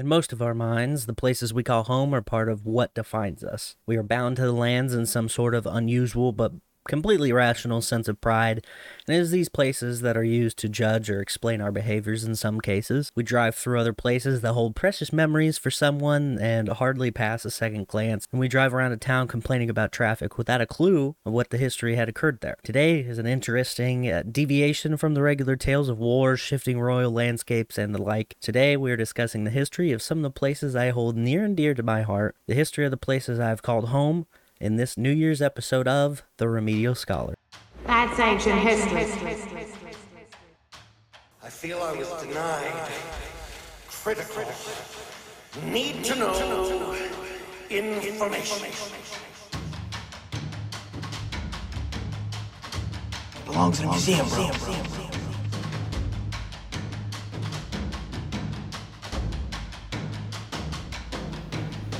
In most of our minds, the places we call home are part of what defines us. We are bound to the lands in some sort of unusual but completely rational sense of pride, and it is these places that are used to judge or explain our behaviors in some cases. We drive through other places that hold precious memories for someone and hardly pass a second glance, and we drive around a town complaining about traffic without a clue of what the history had occurred there. Today is an interesting uh, deviation from the regular tales of wars, shifting royal landscapes, and the like. Today we are discussing the history of some of the places I hold near and dear to my heart, the history of the places I have called home, in this New Year's episode of The Remedial Scholar. That's ancient history. I feel I was denied critical, need to know information. belongs in a museum, bro.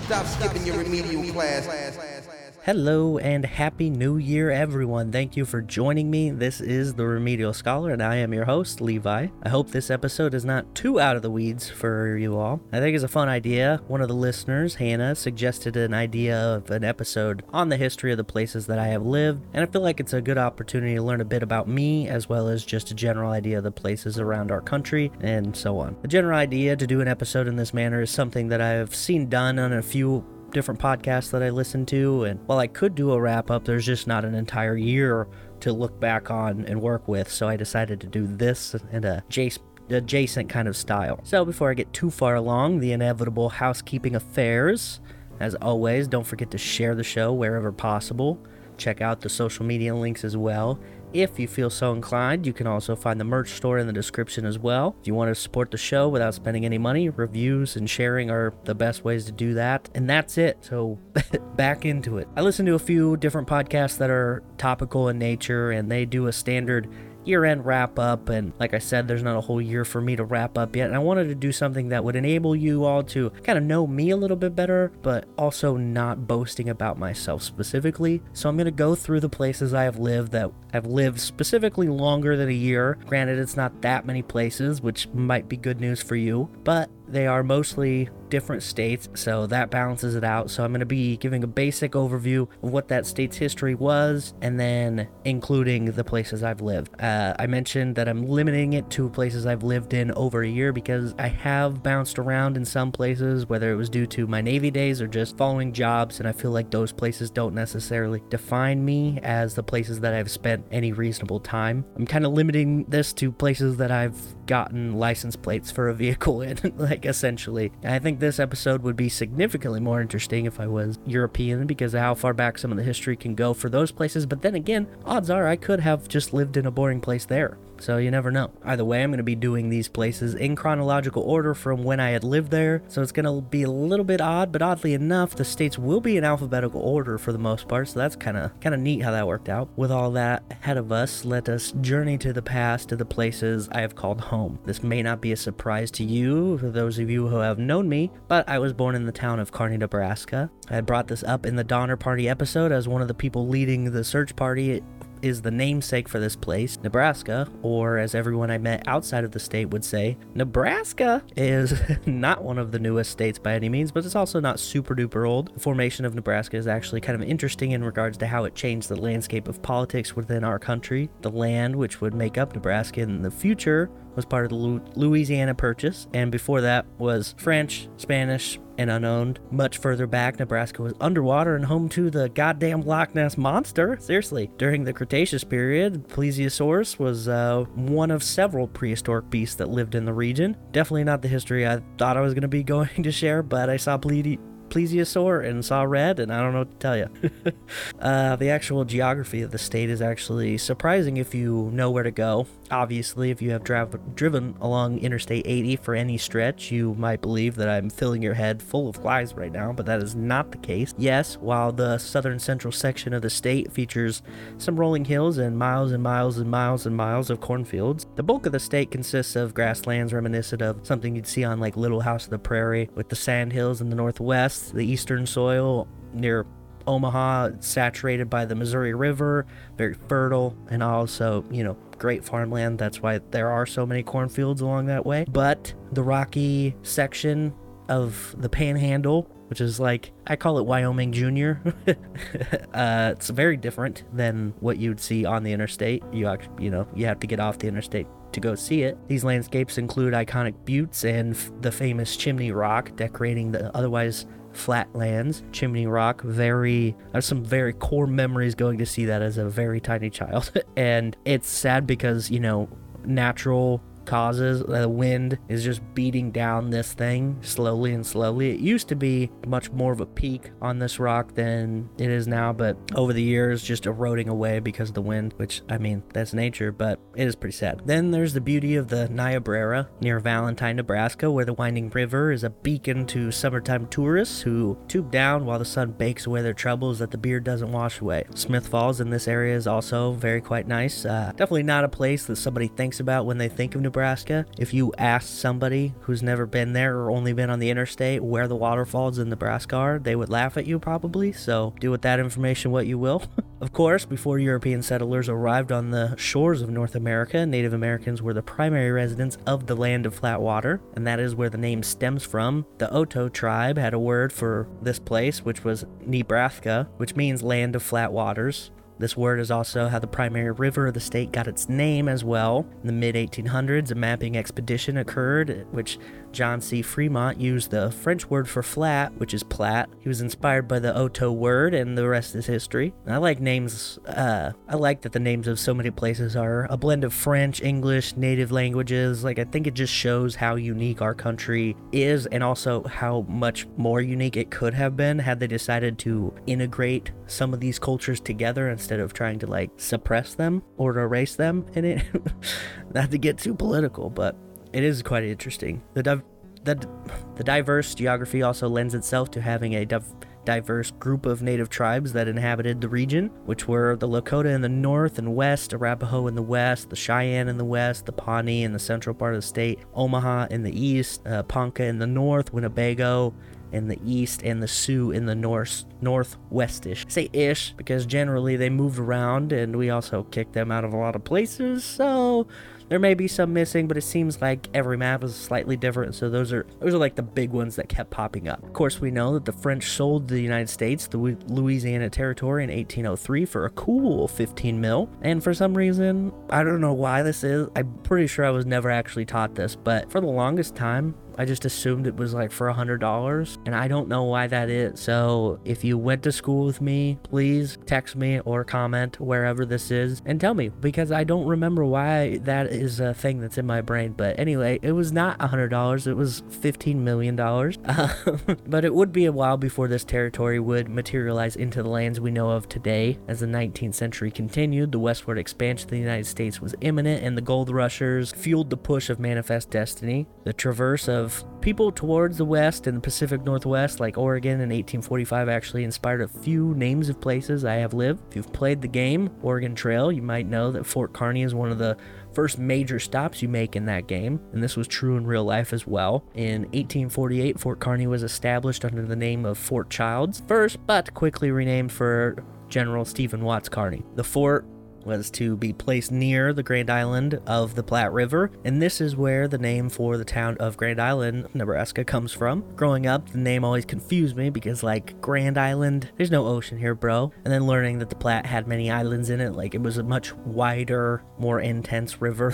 Stop skipping your remedial class. Hello and happy new year, everyone. Thank you for joining me. This is The Remedial Scholar, and I am your host, Levi. I hope this episode is not too out of the weeds for you all. I think it's a fun idea. One of the listeners, Hannah, suggested an idea of an episode on the history of the places that I have lived, and I feel like it's a good opportunity to learn a bit about me as well as just a general idea of the places around our country and so on. The general idea to do an episode in this manner is something that I have seen done on a few different podcasts that I listen to. And while I could do a wrap up, there's just not an entire year to look back on and work with. So I decided to do this in a Jace adjacent kind of style. So before I get too far along, the inevitable housekeeping affairs. As always, don't forget to share the show wherever possible. Check out the social media links as well. If you feel so inclined, you can also find the merch store in the description as well. If you want to support the show without spending any money, reviews and sharing are the best ways to do that. And that's it. So back into it. I listen to a few different podcasts that are topical in nature and they do a standard year end wrap up. And like I said, there's not a whole year for me to wrap up yet. And I wanted to do something that would enable you all to kind of know me a little bit better, but also not boasting about myself specifically. So I'm going to go through the places I have lived that I've lived specifically longer than a year. Granted, it's not that many places, which might be good news for you, but they are mostly different states, so that balances it out. So I'm going to be giving a basic overview of what that state's history was, and then including the places I've lived. Uh, I mentioned that I'm limiting it to places I've lived in over a year because I have bounced around in some places, whether it was due to my Navy days or just following jobs, and I feel like those places don't necessarily define me as the places that I've spent any reasonable time. I'm kind of limiting this to places that I've gotten license plates for a vehicle in, like essentially. I think this episode would be significantly more interesting if I was European because of how far back some of the history can go for those places. But then again, odds are I could have just lived in a boring place there. So you never know. Either way, I'm going to be doing these places in chronological order from when I had lived there. So it's going to be a little bit odd, but oddly enough, the states will be in alphabetical order for the most part. So that's kind of kind of neat how that worked out. With all that ahead of us, let us journey to the past to the places I have called home. This may not be a surprise to you, for those of you who have known me, but I was born in the town of Kearney, Nebraska. I had brought this up in the Donner Party episode as one of the people leading the search party is the namesake for this place, Nebraska, or as everyone I met outside of the state would say, Nebraska is not one of the newest states by any means, but it's also not super duper old. The formation of Nebraska is actually kind of interesting in regards to how it changed the landscape of politics within our country. The land which would make up Nebraska in the future was part of the Louisiana Purchase, and before that was French, Spanish, and unowned. Much further back, Nebraska was underwater and home to the goddamn Loch Ness Monster. Seriously, during the Cretaceous period, Plesiosaurus was uh, one of several prehistoric beasts that lived in the region. Definitely not the history I thought I was going to be going to share, but I saw Ple- plesiosaur and saw red, and I don't know what to tell you. uh, the actual geography of the state is actually surprising if you know where to go. Obviously, if you have dra- driven along Interstate 80 for any stretch, you might believe that I'm filling your head full of lies right now, but that is not the case. Yes, while the southern central section of the state features some rolling hills and miles and miles and miles and miles of cornfields, the bulk of the state consists of grasslands reminiscent of something you'd see on like Little House of the Prairie, with the sand hills in the northwest the eastern soil near Omaha, saturated by the Missouri River, very fertile, and also, you know, great farmland. That's why there are so many cornfields along that way. But the rocky section of the Panhandle, which is like I call it Wyoming Junior. uh, it's very different than what you'd see on the interstate. You actually, you know, you have to get off the interstate to go see it. These landscapes include iconic buttes and f- the famous Chimney Rock, decorating the otherwise flatlands. Chimney Rock, very, I have some very core memories going to see that as a very tiny child. and it's sad because, you know, natural causes. The wind is just beating down this thing slowly and slowly. It used to be much more of a peak on this rock than it is now, but over the years, just eroding away because of the wind, which, I mean, that's nature, but it is pretty sad. Then there's the beauty of the Niobrara near Valentine, Nebraska, where the winding river is a beacon to summertime tourists who tube down while the sun bakes away their troubles that the beard doesn't wash away. Smith Falls in this area is also very quite nice. Uh, definitely not a place that somebody thinks about when they think of Nebraska. If you ask somebody who's never been there or only been on the interstate where the waterfalls in Nebraska are, they would laugh at you probably. So do with that information what you will. of course, before European settlers arrived on the shores of North America, Native Americans were the primary residents of the land of flat water, and that is where the name stems from. The Oto tribe had a word for this place, which was Nebraska, which means land of flat waters. This word is also how the primary river of the state got its name as well. In the mid 1800s, a mapping expedition occurred, which John C. Fremont used the French word for flat, which is plat. He was inspired by the Oto word, and the rest is history. I like names, uh, I like that the names of so many places are a blend of French, English, native languages. Like, I think it just shows how unique our country is, and also how much more unique it could have been had they decided to integrate some of these cultures together instead of trying to, like, suppress them or erase them in it. Not to get too political, but it is quite interesting. The div- the, the diverse geography also lends itself to having a div- diverse group of native tribes that inhabited the region, which were the Lakota in the north and west, Arapaho in the west, the Cheyenne in the west, the Pawnee in the central part of the state, Omaha in the east, uh, Ponca in the north, Winnebago in the east, and the Sioux in the north northwestish. Say ish because generally they moved around, and we also kicked them out of a lot of places. So there may be some missing, but it seems like every map is slightly different. So those are those are like the big ones that kept popping up. Of course, we know that the French sold the United States the Louisiana Territory in 1803 for a cool 15 mil. And for some reason, I don't know why this is. I'm pretty sure I was never actually taught this, but for the longest time, I just assumed it was like for a hundred dollars, and I don't know why that is. So if you went to school with me, please text me or comment wherever this is and tell me because I don't remember why that is a thing that's in my brain. But anyway, it was not a hundred dollars; it was fifteen million dollars. but it would be a while before this territory would materialize into the lands we know of today. As the 19th century continued, the westward expansion of the United States was imminent, and the gold rushers fueled the push of Manifest Destiny. The traverse of people towards the west and the Pacific Northwest, like Oregon in 1845, actually inspired a few names of places I have lived. If you've played the game Oregon Trail, you might know that Fort Kearny is one of the first major stops you make in that game, and this was true in real life as well. In 1848, Fort Kearny was established under the name of Fort Childs first, but quickly renamed for General Stephen Watts Kearny. The fort was to be placed near the Grand Island of the Platte River, and this is where the name for the town of Grand Island, Nebraska, comes from. Growing up, the name always confused me because, like, Grand Island, there's no ocean here, bro. And then learning that the Platte had many islands in it, like, it was a much wider, more intense river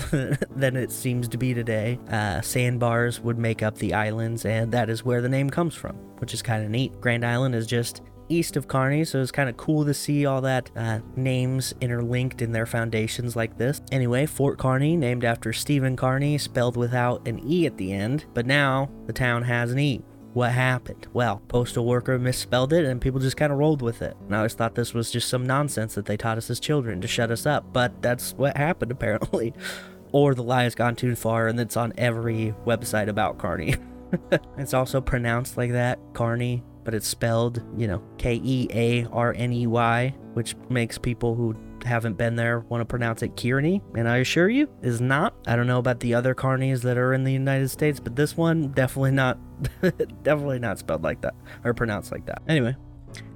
than it seems to be today. Uh, sandbars would make up the islands, and that is where the name comes from, which is kind of neat. Grand Island is just east of Kearney, so it's kind of cool to see all that uh, names interlinked in their foundations like this. Anyway, Fort Kearny, named after Stephen Kearny, spelled without an E at the end, but now the town has an E. What happened? Well, postal worker misspelled it and people just kind of rolled with it. And I always thought this was just some nonsense that they taught us as children to shut us up, but that's what happened apparently. or the lie has gone too far and it's on every website about Kearney. it's also pronounced like that, Kearny, but it's spelled, you know, K E A R N E Y, which makes people who haven't been there want to pronounce it Kearney, and I assure you, is not. I don't know about the other Kearneys that are in the United States, but this one definitely not, definitely not spelled like that or pronounced like that. Anyway,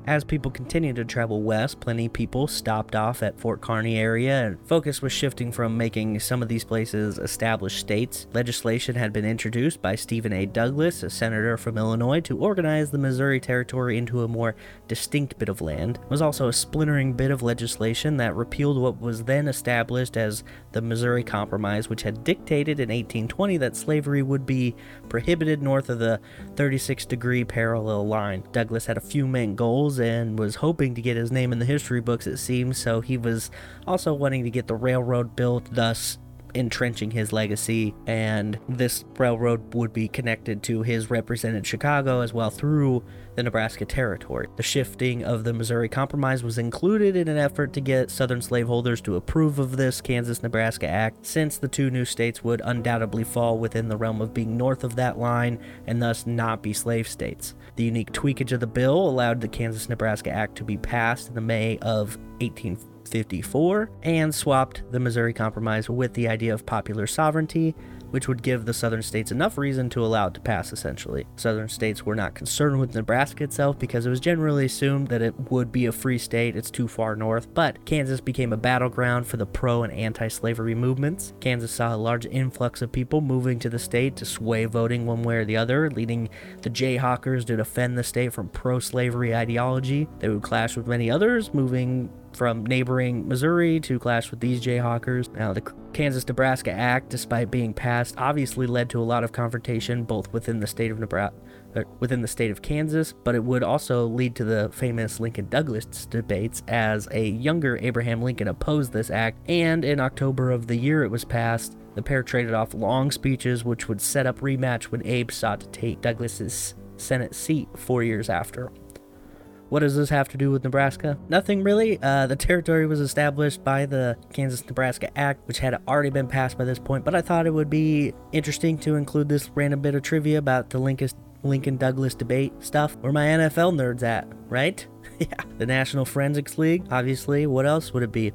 As people continued to travel west, plenty of people stopped off at Fort Kearny area, and focus was shifting from making some of these places established states. Legislation had been introduced by Stephen A. Douglas, a senator from Illinois, to organize the Missouri Territory into a more distinct bit of land. It was also a splintering bit of legislation that repealed what was then established as the Missouri Compromise, which had dictated in 1820 that slavery would be prohibited north of the 36 degree parallel line. Douglas had a few main goals and was hoping to get his name in the history books, it seems, so he was also wanting to get the railroad built, thus entrenching his legacy, and this railroad would be connected to his represented Chicago as well through the Nebraska Territory. The shifting of the Missouri Compromise was included in an effort to get Southern slaveholders to approve of this Kansas Nebraska Act, since the two new states would undoubtedly fall within the realm of being north of that line and thus not be slave states. The unique tweakage of the bill allowed the Kansas Nebraska Act to be passed in the May of 1854 and swapped the Missouri Compromise with the idea of popular sovereignty which would give the southern states enough reason to allow it to pass, essentially. Southern states were not concerned with Nebraska itself because it was generally assumed that it would be a free state, it's too far north, but Kansas became a battleground for the pro and anti slavery movements. Kansas saw a large influx of people moving to the state to sway voting one way or the other, leading the Jayhawkers to defend the state from pro slavery ideology. They would clash with many others, moving from neighboring Missouri to clash with these Jayhawkers. Now, the Kansas Nebraska Act, despite being passed, obviously led to a lot of confrontation both within the state of Nebraska. Er, within the state of Kansas, but it would also lead to the famous Lincoln Douglas debates as a younger Abraham Lincoln opposed this act, and in October of the year it was passed, the pair traded off long speeches which would set up rematch when Abe sought to take Douglas's Senate seat four years after. What does this have to do with Nebraska? Nothing really. Uh, the territory was established by the Kansas Nebraska Act, which had already been passed by this point, but I thought it would be interesting to include this random bit of trivia about the Lincoln, Lincoln Douglas debate stuff. Where my NFL nerds at, right? yeah. The National Forensics League, obviously. What else would it be?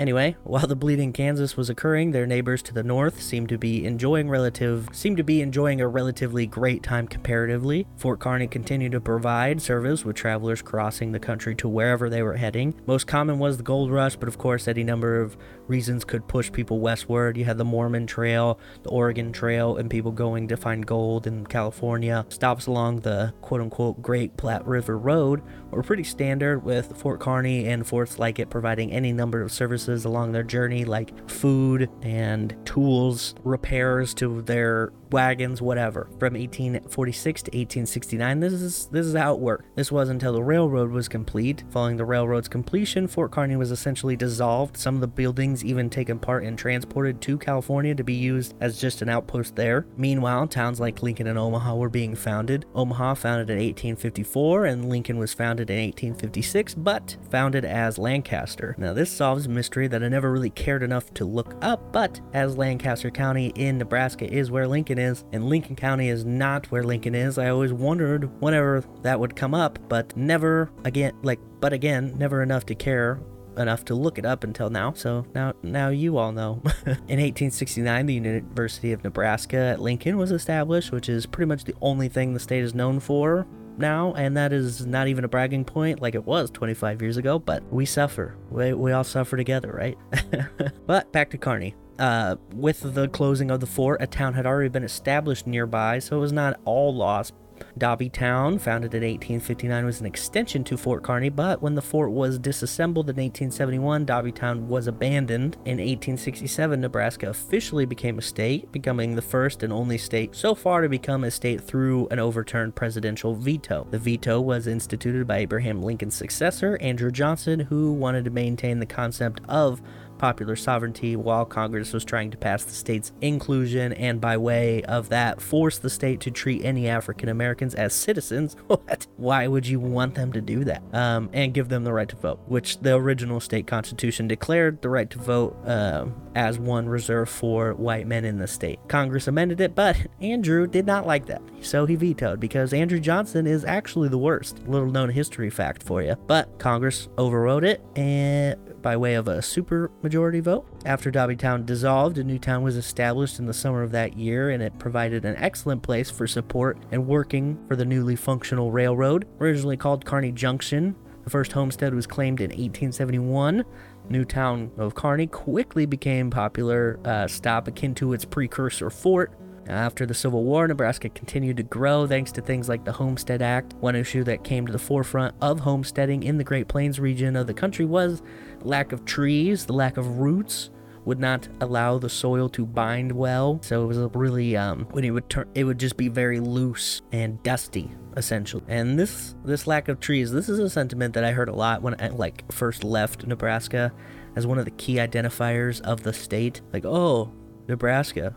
Anyway, while the bleeding Kansas was occurring, their neighbors to the north seemed to be enjoying relative seemed to be enjoying a relatively great time comparatively. Fort Kearny continued to provide service with travelers crossing the country to wherever they were heading. Most common was the gold rush, but of course any number of reasons could push people westward. You had the Mormon Trail, the Oregon Trail, and people going to find gold in California. Stops along the quote unquote Great Platte River Road were pretty standard, with Fort Kearny and forts like it providing any number of services along their journey, like food and tools, repairs to their wagons, whatever. From 1846 to 1869, this is this is how it worked. This was until the railroad was complete. Following the railroad's completion, Fort Kearny was essentially dissolved. Some of the buildings even taken part and transported to California to be used as just an outpost there. Meanwhile, towns like Lincoln and Omaha were being founded. Omaha founded in 1854 and Lincoln was founded in 1856, but founded as Lancaster. Now this solves a mystery that I never really cared enough to look up, but as Lancaster County in Nebraska is where Lincoln is, and Lincoln County is not where Lincoln is. I always wondered whenever that would come up, but never again, like, but again, never enough to care enough to look it up until now. So now, now you all know. In 1869, the University of Nebraska at Lincoln was established, which is pretty much the only thing the state is known for now, and that is not even a bragging point like it was 25 years ago, but we suffer. We, we all suffer together, right? but back to Kearny. Uh, with the closing of the fort, a town had already been established nearby, so it was not all lost. Dobytown, founded in 1859, was an extension to Fort Kearny, but when the fort was disassembled in 1871, Dobytown was abandoned. In 1867, Nebraska officially became a state, becoming the first and only state so far to become a state through an overturned presidential veto. The veto was instituted by Abraham Lincoln's successor, Andrew Johnson, who wanted to maintain the concept of popular sovereignty while Congress was trying to pass the state's inclusion and by way of that force the state to treat any African Americans as citizens. What? Why would you want them to do that? Um, and give them the right to vote, which the original state constitution declared the right to vote uh, as one reserved for white men in the state. Congress amended it, but Andrew did not like that, so he vetoed because Andrew Johnson is actually the worst. Little known history fact for you. But Congress overrode it and by way of a super majority vote. After Dobytown dissolved, a new town was established in the summer of that year, and it provided an excellent place for support and working for the newly functional railroad. Originally called Kearney Junction, the first homestead was claimed in 1871. New town of Kearney quickly became popular uh, stop akin to its precursor fort. After the Civil War, Nebraska continued to grow thanks to things like the Homestead Act. One issue that came to the forefront of homesteading in the Great Plains region of the country was lack of trees, the lack of roots would not allow the soil to bind well. So it was really um, when it would turn, it would just be very loose and dusty essentially. And this this lack of trees, this is a sentiment that I heard a lot when I like first left Nebraska as one of the key identifiers of the state. Like, oh, Nebraska.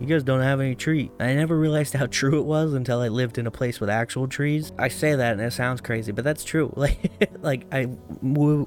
You guys don't have any tree. I never realized how true it was until I lived in a place with actual trees. I say that and it sounds crazy, but that's true. Like, like I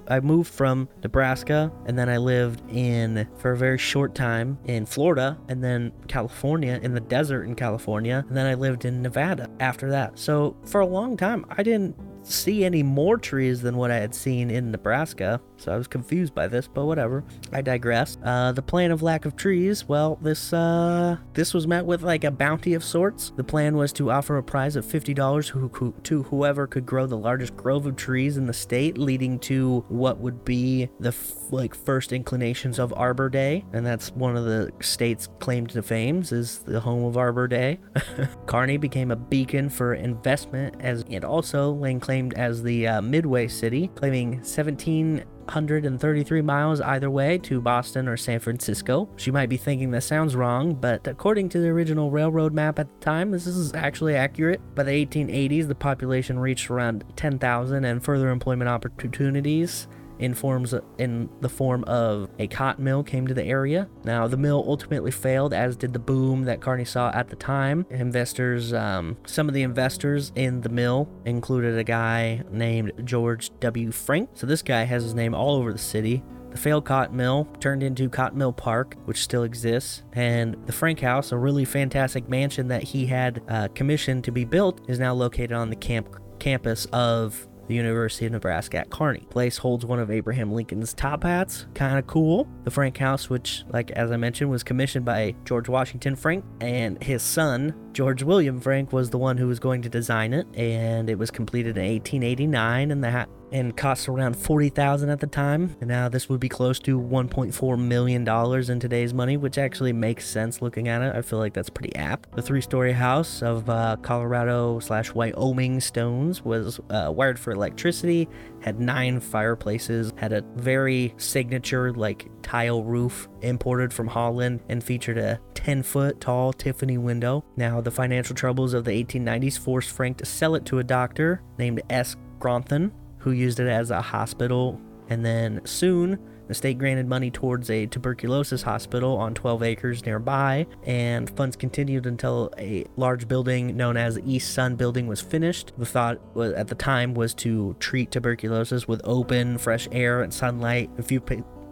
I moved from Nebraska and then I lived in for a very short time in Florida and then California in the desert in California and then I lived in Nevada after that. So for a long time, I didn't see any more trees than what I had seen in Nebraska, so I was confused by this, but whatever. I digress. Uh, the plan of lack of trees, well, this uh, this was met with like a bounty of sorts. The plan was to offer a prize of fifty dollars who, to whoever could grow the largest grove of trees in the state, leading to what would be the f- like first inclinations of Arbor Day, and that's one of the state's claim to fame is the home of Arbor Day. Kearney became a beacon for investment as it also laying claim claimed as the uh, Midway City, claiming 1,733 miles either way to Boston or San Francisco. She might be thinking that sounds wrong, but according to the original railroad map at the time, this is actually accurate. By the 1880s, the population reached around 10,000 and further employment opportunities in forms in the form of a cotton mill came to the area. Now the mill ultimately failed, as did the boom that Kearney saw at the time. Investors, um, some of the investors in the mill included a guy named George W. Frank. So this guy has his name all over the city. The failed cotton mill turned into Cotton Mill Park, which still exists, and the Frank House, a really fantastic mansion that he had uh, commissioned to be built, is now located on the camp campus of the University of Nebraska at Kearney. Place holds one of Abraham Lincoln's top hats, kind of cool. The Frank House, which, like as I mentioned, was commissioned by George Washington Frank, and his son George William Frank was the one who was going to design it, and it was completed in 1889, and the hat and cost around 40,000 at the time. And now this would be close to 1.4 million dollars in today's money, which actually makes sense looking at it. I feel like that's pretty apt. The three-story house of uh, Colorado slash Wyoming stones was uh, wired for electricity, had nine fireplaces, had a very signature like tile roof imported from Holland, and featured a 10 foot tall Tiffany window. Now, the financial troubles of the 1890s forced Frank to sell it to a doctor named S. Gronthon, who used it as a hospital. And then soon, the state granted money towards a tuberculosis hospital on 12 acres nearby, and funds continued until a large building known as East Sun Building was finished. The thought at the time was to treat tuberculosis with open, fresh air and sunlight. A few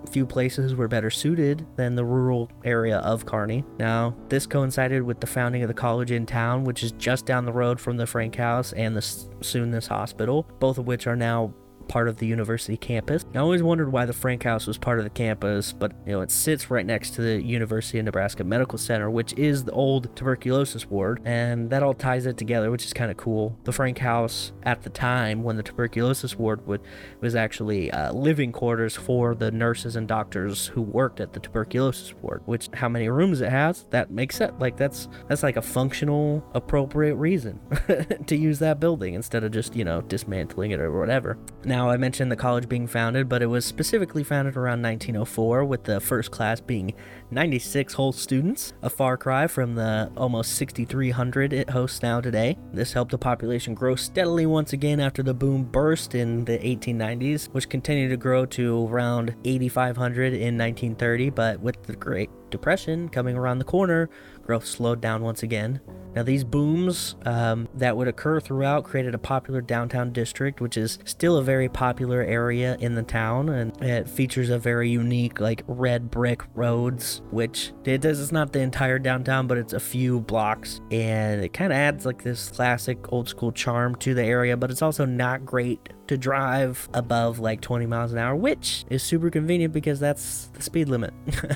few places were better suited than the rural area of Kearney. Now, this coincided with the founding of the college in town, which is just down the road from the Frank House and the soon this hospital, both of which are now part of the university campus. I always wondered why the Frank House was part of the campus, but you know, it sits right next to the University of Nebraska Medical Center, which is the old tuberculosis ward, and that all ties it together, which is kind of cool. The Frank House at the time when the tuberculosis ward would was actually uh, living quarters for the nurses and doctors who worked at the tuberculosis ward, which how many rooms it has, that makes it like that's that's like a functional appropriate reason to use that building instead of just, you know, dismantling it or whatever. Now now, I mentioned the college being founded, but it was specifically founded around 1904, with the first class being 96 whole students, a far cry from the almost 6,300 it hosts now today. This helped the population grow steadily once again after the boom burst in the 1890s, which continued to grow to around 8,500 in 1930, but with the Great Depression coming around the corner, growth slowed down once again. Now, these booms um, that would occur throughout created a popular downtown district, which is still a very popular area in the town, and it features a very unique, like red brick roads, which it does. It's not the entire downtown, but it's a few blocks, and it kind of adds like this classic old school charm to the area. But it's also not great to drive above like 20 miles an hour, which is super convenient because that's the speed limit.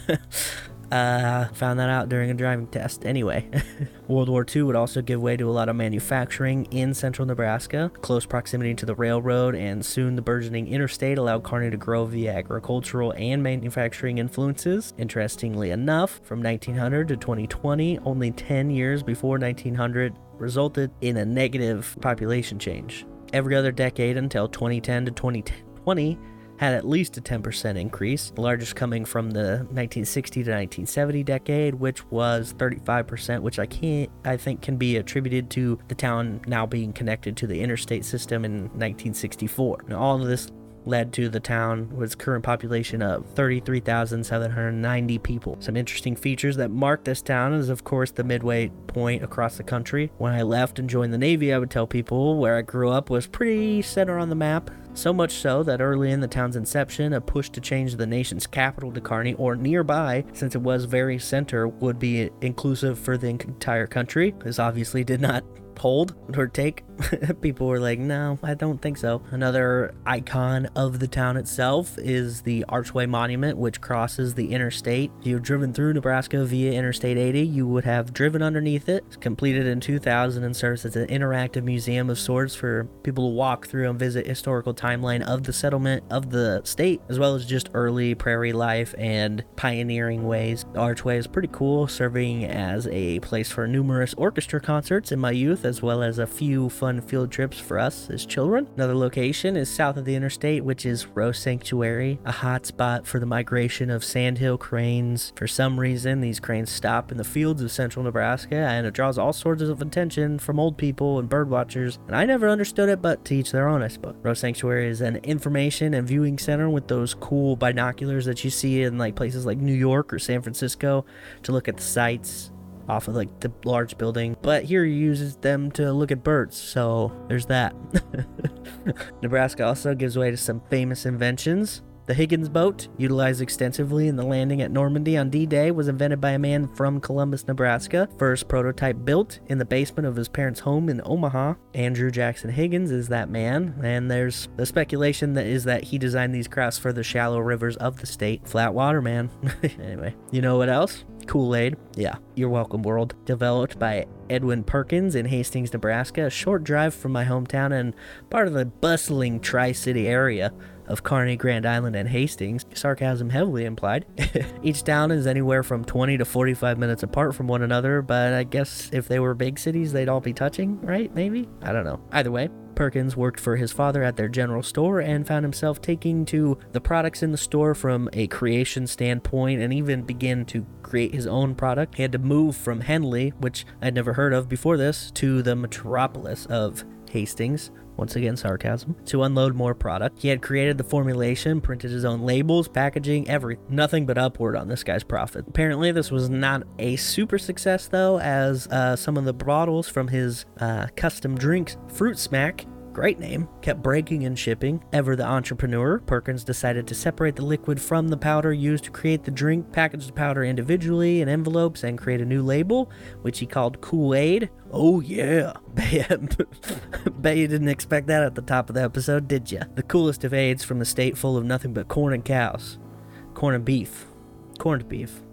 Uh, found that out during a driving test. Anyway, World War II would also give way to a lot of manufacturing in central Nebraska. Close proximity to the railroad and soon the burgeoning interstate allowed Kearney to grow via agricultural and manufacturing influences. Interestingly enough, from 1900 to 2020, only 10 years before 1900 resulted in a negative population change. Every other decade until 2010 to 2020 had at least a 10% increase, the largest coming from the 1960 to 1970 decade, which was 35%, which I can't I think can be attributed to the town now being connected to the interstate system in 1964. Now all of this led to the town with its current population of 33,790 people. Some interesting features that mark this town is, of course, the midway point across the country. When I left and joined the Navy, I would tell people where I grew up was pretty center on the map. So much so that early in the town's inception, a push to change the nation's capital to Kearney or nearby, since it was very center, would be inclusive for the entire country. This obviously did not hold or take. People were like, no, I don't think so. Another icon of the town itself is the Archway Monument, which crosses the interstate. If you've driven through Nebraska via Interstate 80, you would have driven underneath it. It's completed in 2000 and serves as an interactive museum of sorts for people to walk through and visit historical timeline of the settlement of the state, as well as just early prairie life and pioneering ways. The Archway is pretty cool, serving as a place for numerous orchestra concerts in my youth, as well as a few fun field trips for us as children. Another location is south of the interstate, which is Rowe Sanctuary, a hot spot for the migration of sandhill cranes. For some reason, these cranes stop in the fields of central Nebraska, and it draws all sorts of attention from old people and bird watchers. And I never understood it, but to each their own, I suppose. Rowe Sanctuary is an information and viewing center with those cool binoculars that you see in like places like New York or San Francisco to look at the sights off of like the large building, but here he uses them to look at birds, so there's that. Nebraska also gives way to some famous inventions. The Higgins boat, utilized extensively in the landing at Normandy on D Day, was invented by a man from Columbus, Nebraska. First prototype built in the basement of his parents' home in Omaha. Andrew Jackson Higgins is that man, and there's the speculation that is that he designed these crafts for the shallow rivers of the state. Flat water, man. anyway, you know what else? Kool Aid. Yeah, you're welcome, world. Developed by Edwin Perkins in Hastings, Nebraska, a short drive from my hometown and part of the bustling Tri City area of Kearney, Grand Island, and Hastings. Sarcasm heavily implied. Each town is anywhere from 20 to 45 minutes apart from one another, but I guess if they were big cities, they'd all be touching, right? Maybe? I don't know. Either way, Perkins worked for his father at their general store and found himself taking to the products in the store from a creation standpoint and even began to create his own product. He had to move from Hendley, which I'd never heard of before this, to the metropolis of Hastings. Once again, sarcasm. To unload more product. He had created the formulation, printed his own labels, packaging, every nothing but upward on this guy's profit. Apparently, this was not a super success though, as uh, some of the bottles from his uh, custom drinks, Fruit Smack, great name, kept breaking and shipping. Ever the entrepreneur, Perkins decided to separate the liquid from the powder used to create the drink, package the powder individually in envelopes, and create a new label, which he called Kool Aid. Oh, yeah. Bet you didn't expect that at the top of the episode, did you? The coolest of aids from a state full of nothing but corn and cows. Corn and beef. Corned beef.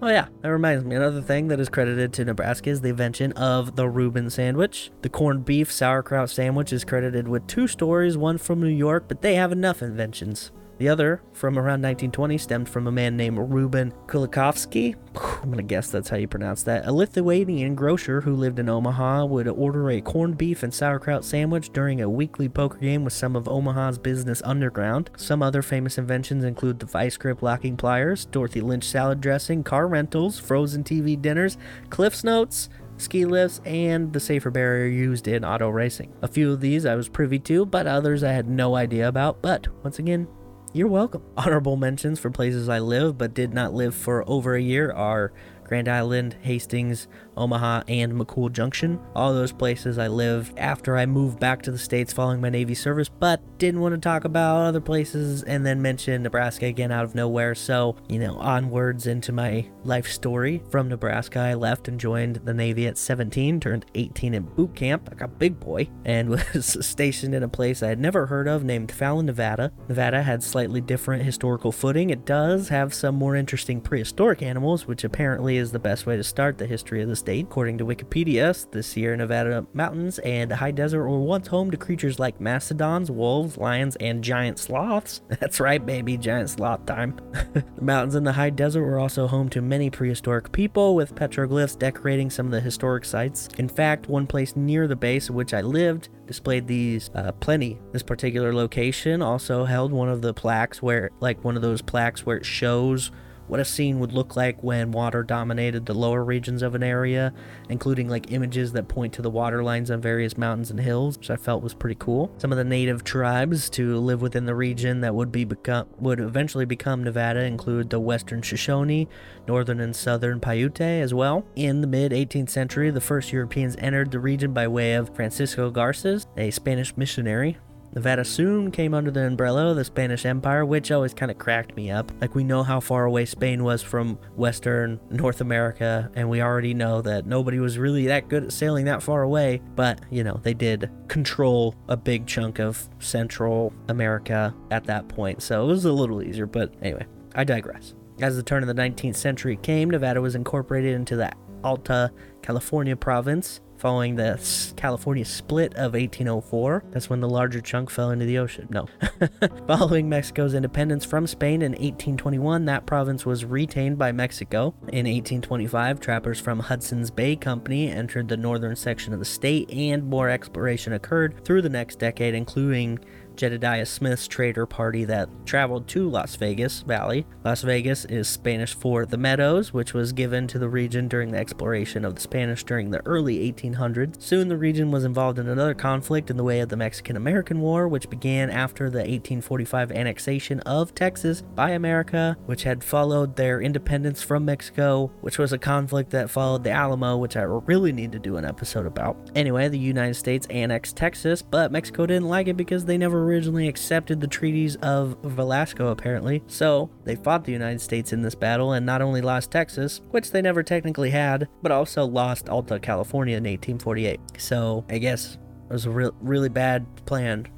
Oh yeah, that reminds me. Another thing that is credited to Nebraska is the invention of the Reuben sandwich. The corned beef sauerkraut sandwich is credited with two stories, one from New York, but they have enough inventions. The other, from around 1920, stemmed from a man named Reuben Kulakofsky. I'm gonna guess that's how you pronounce that. A Lithuanian grocer who lived in Omaha would order a corned beef and sauerkraut sandwich during a weekly poker game with some of Omaha's business underground. Some other famous inventions include the vice grip locking pliers, Dorothy Lynch salad dressing, car rentals, frozen TV dinners, Cliff's Notes, ski lifts, and the safer barrier used in auto racing. A few of these I was privy to, but others I had no idea about. But once again, you're welcome. Honorable mentions for places I live but did not live for over a year are Grand Island, Hastings, Omaha, and McCool Junction. All those places I lived after I moved back to the States following my Navy service, but didn't want to talk about other places and then mention Nebraska again out of nowhere. So, you know, onwards into my life story. From Nebraska, I left and joined the Navy at 17, turned 18 in boot camp, like a big boy, and was stationed in a place I had never heard of named Fallon, Nevada. Nevada had slightly different historical footing. It does have some more interesting prehistoric animals, which apparently is the best way to start the history of the state. According to Wikipedia, the Sierra Nevada mountains and the high desert were once home to creatures like mastodons, wolves, lions, and giant sloths. That's right, baby, giant sloth time. the mountains in the high desert were also home to many prehistoric people, with petroglyphs decorating some of the historic sites. In fact, one place near the base of which I lived displayed these uh, plenty. This particular location also held one of the plaques where, like, one of those plaques where it shows what a scene would look like when water dominated the lower regions of an area, including like images that point to the water lines on various mountains and hills, which I felt was pretty cool. Some of the native tribes to live within the region that would be become would eventually become Nevada include the Western Shoshone, Northern and Southern Paiute as well. In the mid 18th century, the first Europeans entered the region by way of Francisco Garces, a Spanish missionary Nevada soon came under the umbrella of the Spanish Empire, which always kind of cracked me up. Like, we know how far away Spain was from Western North America, and we already know that nobody was really that good at sailing that far away, but, you know, they did control a big chunk of Central America at that point, so it was a little easier, but anyway, I digress. As the turn of the 19th century came, Nevada was incorporated into the Alta California province following the California split of 1804. That's when the larger chunk fell into the ocean. No. following Mexico's independence from Spain in 1821, that province was retained by Mexico. In 1825, trappers from Hudson's Bay Company entered the northern section of the state, and more exploration occurred through the next decade, including Jedediah Smith's trader party that traveled to Las Vegas Valley. Las Vegas is Spanish for the Meadows, which was given to the region during the exploration of the Spanish during the early 1800s. Soon the region was involved in another conflict in the way of the Mexican American War, which began after the 1845 annexation of Texas by America, which had followed their independence from Mexico, which was a conflict that followed the Alamo, which I really need to do an episode about. Anyway, the United States annexed Texas, but Mexico didn't like it because they never originally accepted the treaties of Velasco, apparently. So they fought the United States in this battle and not only lost Texas, which they never technically had, but also lost Alta California in 1848. So I guess it was a real, really bad plan.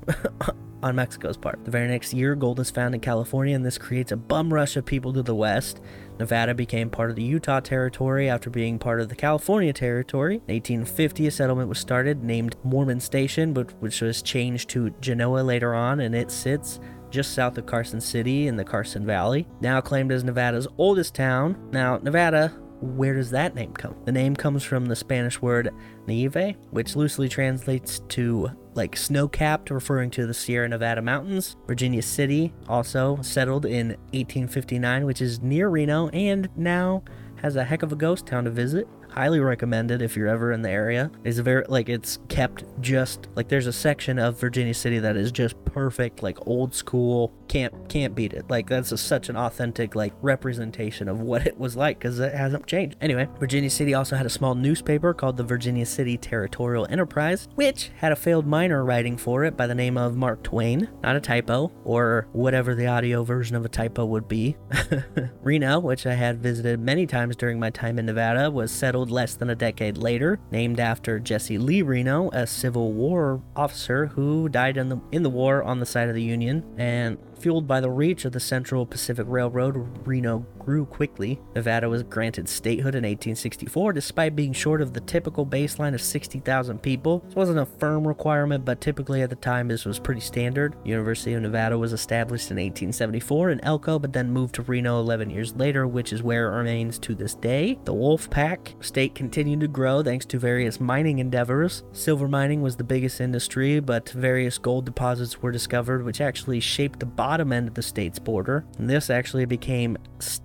on Mexico's part. The very next year, gold is found in California, and this creates a bum rush of people to the west. Nevada became part of the Utah Territory after being part of the California Territory. In 1850, a settlement was started named Mormon Station, but which was changed to Genoa later on, and it sits just south of Carson City in the Carson Valley. Now claimed as Nevada's oldest town. Now, Nevada where does that name come? The name comes from the Spanish word nieve, which loosely translates to like snow capped, referring to the Sierra Nevada mountains. Virginia City, also settled in 1859, which is near Reno and now has a heck of a ghost town to visit highly recommended if you're ever in the area. It's very like it's kept just like there's a section of Virginia City that is just perfect, like old school. Can't can't beat it. Like that's a, such an authentic like representation of what it was like because it hasn't changed. Anyway, Virginia City also had a small newspaper called the Virginia City Territorial Enterprise, which had a failed miner writing for it by the name of Mark Twain. Not a typo or whatever the audio version of a typo would be. Reno, which I had visited many times during my time in Nevada, was settled less than a decade later, named after Jesse Lee Reno, a Civil War officer who died in the in the war on the side of the Union, and fueled by the reach of the Central Pacific Railroad, Reno grew quickly. Nevada was granted statehood in 1864 despite being short of the typical baseline of 60,000 people. This wasn't a firm requirement, but typically at the time this was pretty standard. University of Nevada was established in 1874 in Elko, but then moved to Reno 11 years later, which is where it remains to this day. The Wolf Pack state continued to grow thanks to various mining endeavors. Silver mining was the biggest industry, but various gold deposits were discovered, which actually shaped the bottom end of the state's border. And this actually became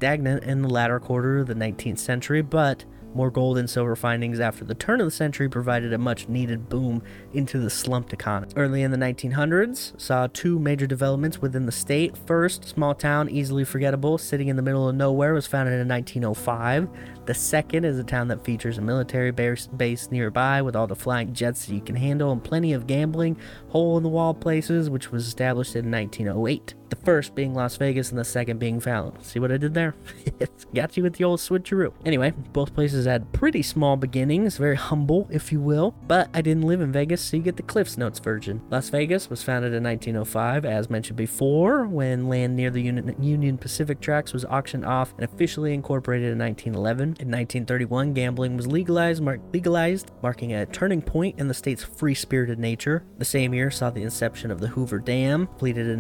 stagnant in the latter quarter of the 19th century, but More gold and silver findings after the turn of the century provided a much needed boom into the slumped economy. Early in the 1900s, saw two major developments within the state. First, small town, easily forgettable, sitting in the middle of nowhere, was founded in 1905. The second is a town that features a military base nearby with all the flying jets that you can handle and plenty of gambling, hole in the wall places, which was established in 1908. The first being Las Vegas and the second being Fallon. See what I did there? it's got you with the old switcheroo. Anyway, both places had pretty small beginnings, very humble, if you will, but I didn't live in Vegas, so you get the Cliffs Notes version. Las Vegas was founded in 1905, as mentioned before, when land near the Union, Pacific tracks was auctioned off and officially incorporated in 1911. In 1931, gambling was legalized, mar- legalized, marking a turning point in the state's free-spirited nature. The same year saw the inception of the Hoover Dam, completed in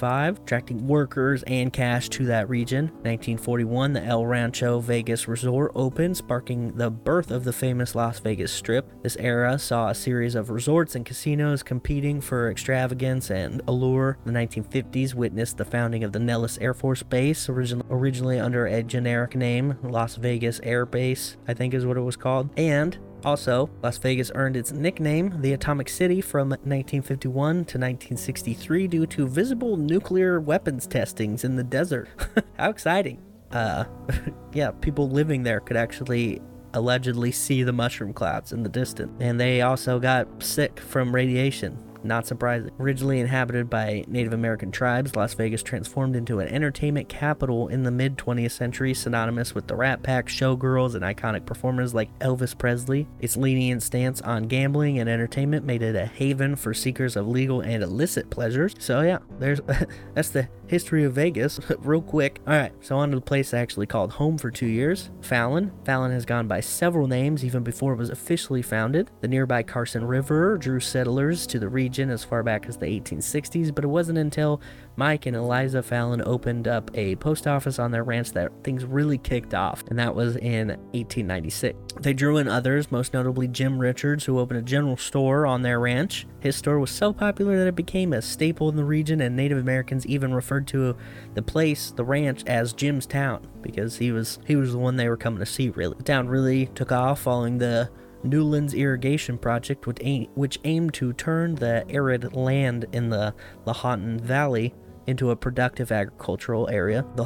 1935 attracting workers and cash to that region. 1941, the El Rancho Vegas Resort opened, sparking the birth of the famous Las Vegas Strip. This era saw a series of resorts and casinos competing for extravagance and allure. The 1950s witnessed the founding of the Nellis Air Force Base, origin- originally under a generic name, Las Vegas Air Base, I think is what it was called. And also, Las Vegas earned its nickname, the Atomic City, from 1951 to 1963 due to visible nuclear weapons testings in the desert. How exciting! Uh, yeah, people living there could actually allegedly see the mushroom clouds in the distance. And they also got sick from radiation. Not surprising. Originally inhabited by Native American tribes, Las Vegas transformed into an entertainment capital in the mid 20th century, synonymous with the Rat Pack, showgirls, and iconic performers like Elvis Presley. Its lenient stance on gambling and entertainment made it a haven for seekers of legal and illicit pleasures. So yeah, there's that's the history of Vegas, real quick. All right, so on to the place I actually called home for two years, Fallon. Fallon has gone by several names even before it was officially founded. The nearby Carson River drew settlers to the region as far back as the 1860s, but it wasn't until Mike and Eliza Fallon opened up a post office on their ranch that things really kicked off, and that was in 1896. They drew in others, most notably Jim Richards, who opened a general store on their ranch. His store was so popular that it became a staple in the region, and Native Americans even referred to the place, the ranch, as Jim's Town because he was he was the one they were coming to see. Really, the town really took off following the Newlands Irrigation Project, which, aim, which aimed to turn the arid land in the Lahontan Valley into a productive agricultural area. The,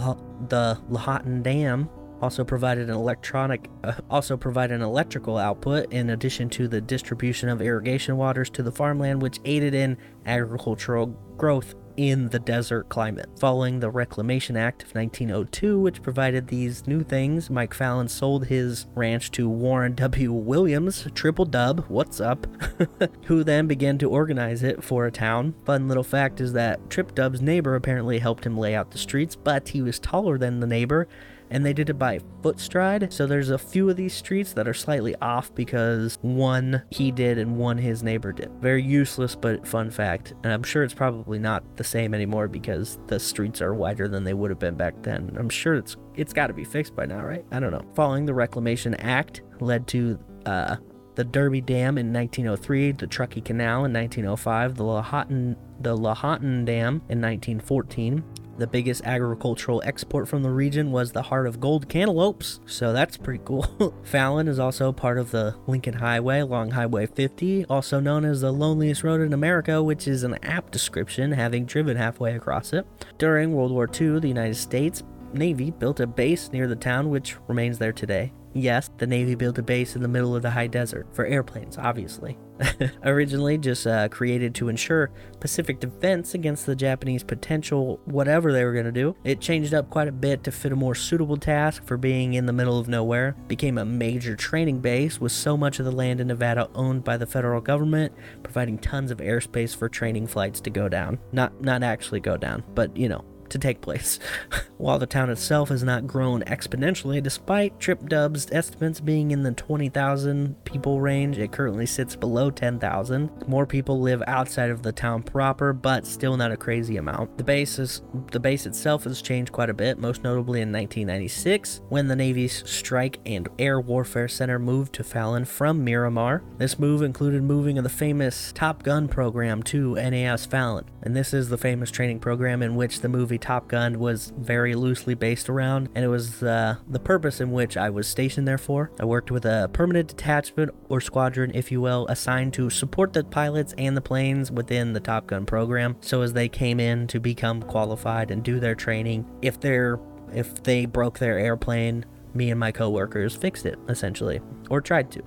the Lahontan Dam also provided an electronic uh, also provided an electrical output in addition to the distribution of irrigation waters to the farmland which aided in agricultural growth in the desert climate. Following the Reclamation Act of 1902, which provided these new things, Mike Fallon sold his ranch to Warren W. Williams, Triple Dub, what's up, who then began to organize it for a town. Fun little fact is that Trip Dub's neighbor apparently helped him lay out the streets, but he was taller than the neighbor and they did it by foot stride. So there's a few of these streets that are slightly off because one he did and one his neighbor did. Very useless, but fun fact. And I'm sure it's probably not the same anymore because the streets are wider than they would have been back then. I'm sure it's it's got to be fixed by now, right? I don't know. Following the Reclamation Act led to uh, the Derby Dam in 1903, the Truckee Canal in 1905, the Lahontan, the Lahontan Dam in 1914. The biggest agricultural export from the region was the heart of gold cantaloupes, so that's pretty cool. Fallon is also part of the Lincoln Highway along Highway 50, also known as the loneliest road in America, which is an apt description, having driven halfway across it. During World War II, the United States Navy built a base near the town, which remains there today. Yes, the Navy built a base in the middle of the high desert for airplanes, obviously. Originally just uh, created to ensure Pacific defense against the Japanese potential whatever they were going to do. It changed up quite a bit to fit a more suitable task for being in the middle of nowhere. Became a major training base with so much of the land in Nevada owned by the federal government, providing tons of airspace for training flights to go down. Not not actually go down, but you know, to take place. While the town itself has not grown exponentially, despite Trip Dub's estimates being in the 20,000 people range, it currently sits below 10,000. More people live outside of the town proper, but still not a crazy amount. The base is the base itself has changed quite a bit, most notably in 1996 when the Navy's Strike and Air Warfare Center moved to Fallon from Miramar. This move included moving of the famous Top Gun program to NAS Fallon, and this is the famous training program in which the movie movie Top Gun was very loosely based around, and it was uh, the purpose in which I was stationed there for. I worked with a permanent detachment or squadron, if you will, assigned to support the pilots and the planes within the Top Gun program. So as they came in to become qualified and do their training, if they're if they broke their airplane, me and my coworkers fixed it essentially, or tried to.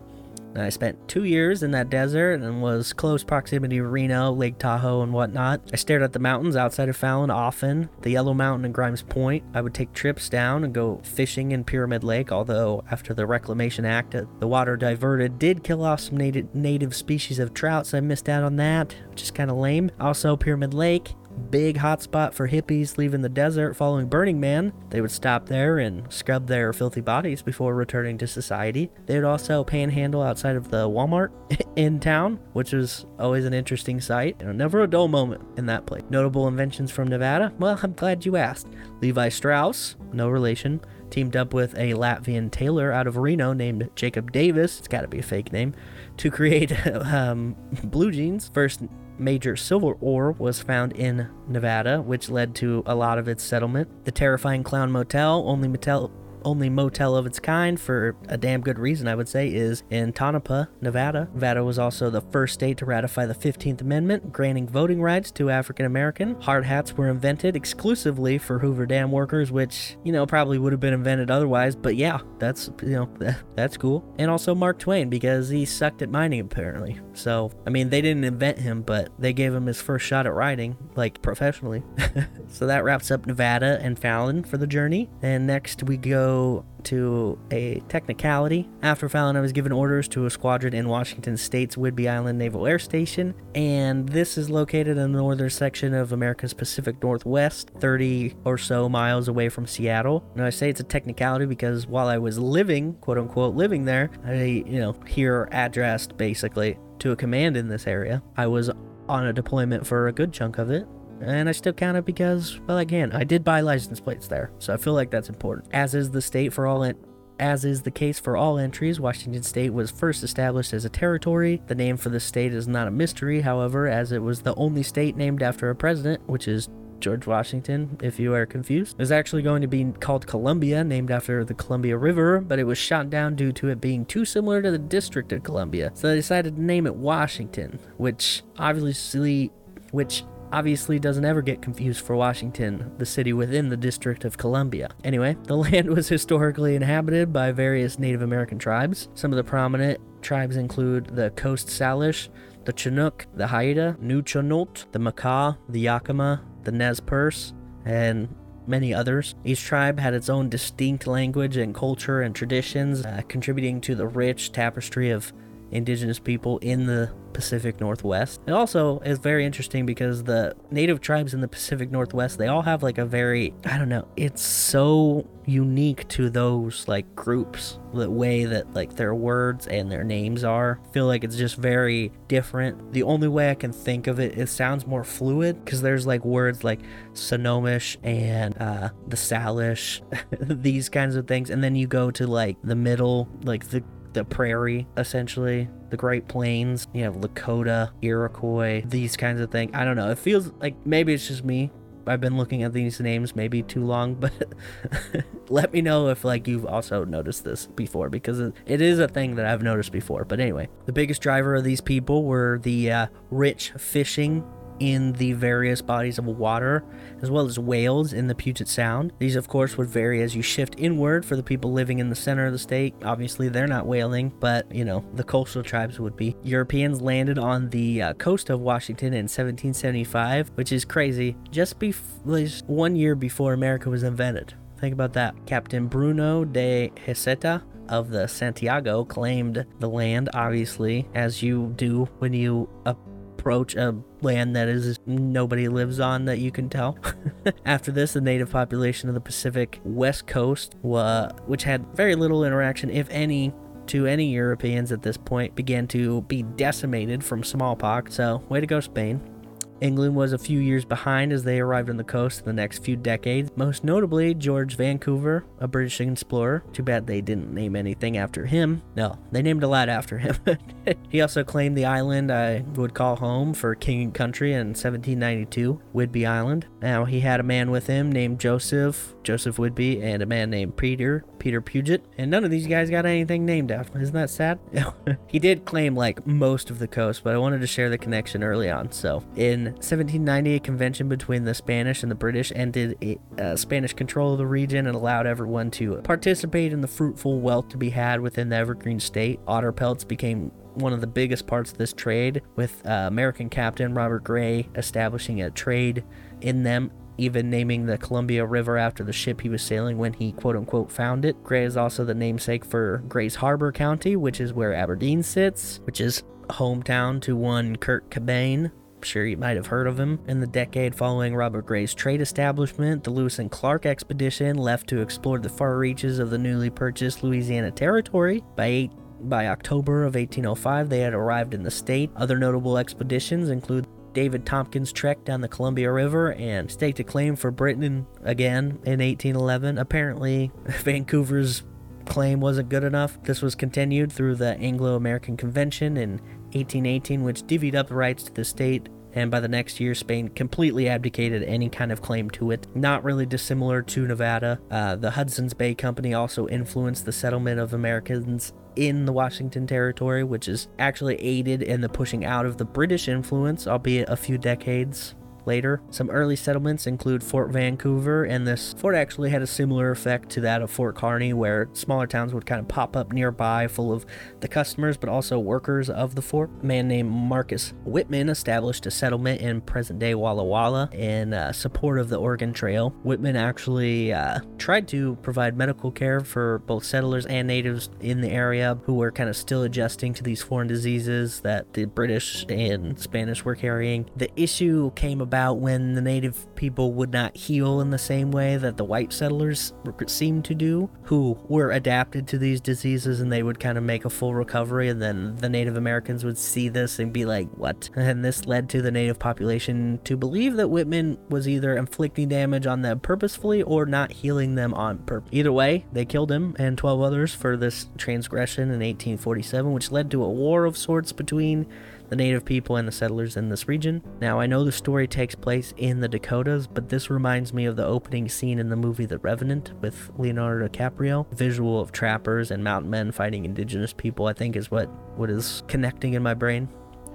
I spent two years in that desert and was close proximity to Reno, Lake Tahoe, and whatnot. I stared at the mountains outside of Fallon often, the Yellow Mountain and Grimes Point. I would take trips down and go fishing in Pyramid Lake, although after the Reclamation Act, uh, the water diverted did kill off some native, native species of trout, so I missed out on that, which is kind of lame. Also, Pyramid Lake, big hotspot for hippies leaving the desert following Burning Man. They would stop there and scrub their filthy bodies before returning to society. They would also panhandle outside of the Walmart in town, which was always an interesting sight. You know, never a dull moment in that place. Notable inventions from Nevada? Well, I'm glad you asked. Levi Strauss, no relation, teamed up with a Latvian tailor out of Reno named Jacob Davis, it's gotta be a fake name, to create um, blue jeans. First major silver ore was found in Nevada, which led to a lot of its settlement. The terrifying Clown Motel, only motel only motel of its kind for a damn good reason, I would say, is in Tonopah, Nevada. Nevada was also the first state to ratify the 15th Amendment, granting voting rights to African American. Hard hats were invented exclusively for Hoover Dam workers, which, you know, probably would have been invented otherwise, but yeah, that's, you know, that's cool. And also Mark Twain, because he sucked at mining apparently. So, I mean, they didn't invent him, but they gave him his first shot at writing, like professionally. so that wraps up Nevada and Fallon for the journey. And next we go to a technicality. After Fallon, I was given orders to a squadron in Washington State's Whidbey Island Naval Air Station, and this is located in the northern section of America's Pacific Northwest, 30 or so miles away from Seattle. Now, I say it's a technicality because while I was living, quote unquote, living there, I, you know, here addressed basically to a command in this area. I was on a deployment for a good chunk of it, and I still count it because, well, again, I did buy license plates there, so I feel like that's important. As is the state for all en- as is the case for all entries, Washington State was first established as a territory. The name for the state is not a mystery, however, as it was the only state named after a president, which is George Washington, if you are confused. It was actually going to be called Columbia, named after the Columbia River, but it was shot down due to it being too similar to the District of Columbia. So they decided to name it Washington, which obviously which obviously doesn't ever get confused for Washington, the city within the District of Columbia. Anyway, the land was historically inhabited by various Native American tribes. Some of the prominent tribes include the Coast Salish, the Chinook, the Haida, Nuu-chah-nulth, the Makah, the Yakima, the Nez Perce, and many others. Each tribe had its own distinct language and culture and traditions, uh, contributing to the rich tapestry of indigenous people in the Pacific Northwest. It also is very interesting because the native tribes in the Pacific Northwest, they all have like a very, I don't know, it's so unique to those like groups, the way that like their words and their names are. I feel like it's just very different. The only way I can think of it, it sounds more fluid because there's like words like Snohomish and uh, the Salish, these kinds of things. And then you go to like the middle, like the the prairie, essentially, the Great Plains. You have Lakota, Iroquois, these kinds of things. I don't know. It feels like maybe it's just me. I've been looking at these names maybe too long, but let me know if like you've also noticed this before because it, is a thing that I've noticed before. But anyway, the biggest driver of these people were the uh, rich fishing in the various bodies of water, as well as whales in the Puget Sound. These, of course, would vary as you shift inward for the people living in the center of the state. Obviously, they're not whaling, but you know, the coastal tribes would be. Europeans landed on the uh, coast of Washington in 1775, which is crazy, just, bef- one year before America was invented. Think about that. Captain Bruno de Heceta of the Santiago claimed the land, obviously, as you do when you approach a land that is nobody lives on that you can tell. After this, the native population of the Pacific West Coast, which had very little interaction, if any, to any Europeans at this point, began to be decimated from smallpox. So, way to go, Spain. England was a few years behind as they arrived on the coast in the next few decades, most notably George Vancouver, a British explorer. Too bad they didn't name anything after him. No, they named a lot after him. he also claimed the island I would call home for king and country in 1792, Whidbey Island. Now, he had a man with him named Joseph, Joseph Whidbey, and a man named Peter, Peter Puget, and none of these guys got anything named after. Isn't that sad? he did claim like most of the coast, but I wanted to share the connection early on. So, in 1790, a convention between the Spanish and the British ended uh, Spanish control of the region and allowed everyone to participate in the fruitful wealth to be had within the Evergreen State. Otter pelts became one of the biggest parts of this trade, with uh, American captain Robert Gray establishing a trade in them even naming the Columbia River after the ship he was sailing when he quote unquote found it. Gray is also the namesake for Grays Harbor County, which is where Aberdeen sits, which is hometown to one Kurt Cobain. Sure you might have heard of him. In the decade following Robert Gray's trade establishment, the Lewis and Clark expedition left to explore the far reaches of the newly purchased Louisiana Territory. By eight by October of 1805, they had arrived in the state. Other notable expeditions include David Tompkins' trek down the Columbia River and staked a claim for Britain again in 1811. Apparently, Vancouver's claim wasn't good enough. This was continued through the Anglo American Convention in 1818, which divvied up the rights to the state. And by the next year, Spain completely abdicated any kind of claim to it. Not really dissimilar to Nevada. Uh, the Hudson's Bay Company also influenced the settlement of Americans in the Washington Territory, which is actually aided in the pushing out of the British influence, albeit a few decades later. Some early settlements include Fort Vancouver, and this fort actually had a similar effect to that of Fort Kearny, where smaller towns would kind of pop up nearby full of the customers but also workers of the fort. A man named Marcus Whitman established a settlement in present day Walla Walla in uh, support of the Oregon Trail. Whitman actually uh, tried to provide medical care for both settlers and natives in the area who were kind of still adjusting to these foreign diseases that the British and Spanish were carrying. The issue came about about when the native people would not heal in the same way that the white settlers seemed to do, who were adapted to these diseases and they would kind of make a full recovery. And then the Native Americans would see this and be like, what? And this led to the native population to believe that Whitman was either inflicting damage on them purposefully or not healing them on purpose. Either way, they killed him and 12 others for this transgression in 1847, which led to a war of sorts between the native people and the settlers in this region. Now, I know the story takes place in the Dakotas, but this reminds me of the opening scene in the movie The Revenant with Leonardo DiCaprio. Visual of trappers and mountain men fighting indigenous people, I think, is what, what is connecting in my brain.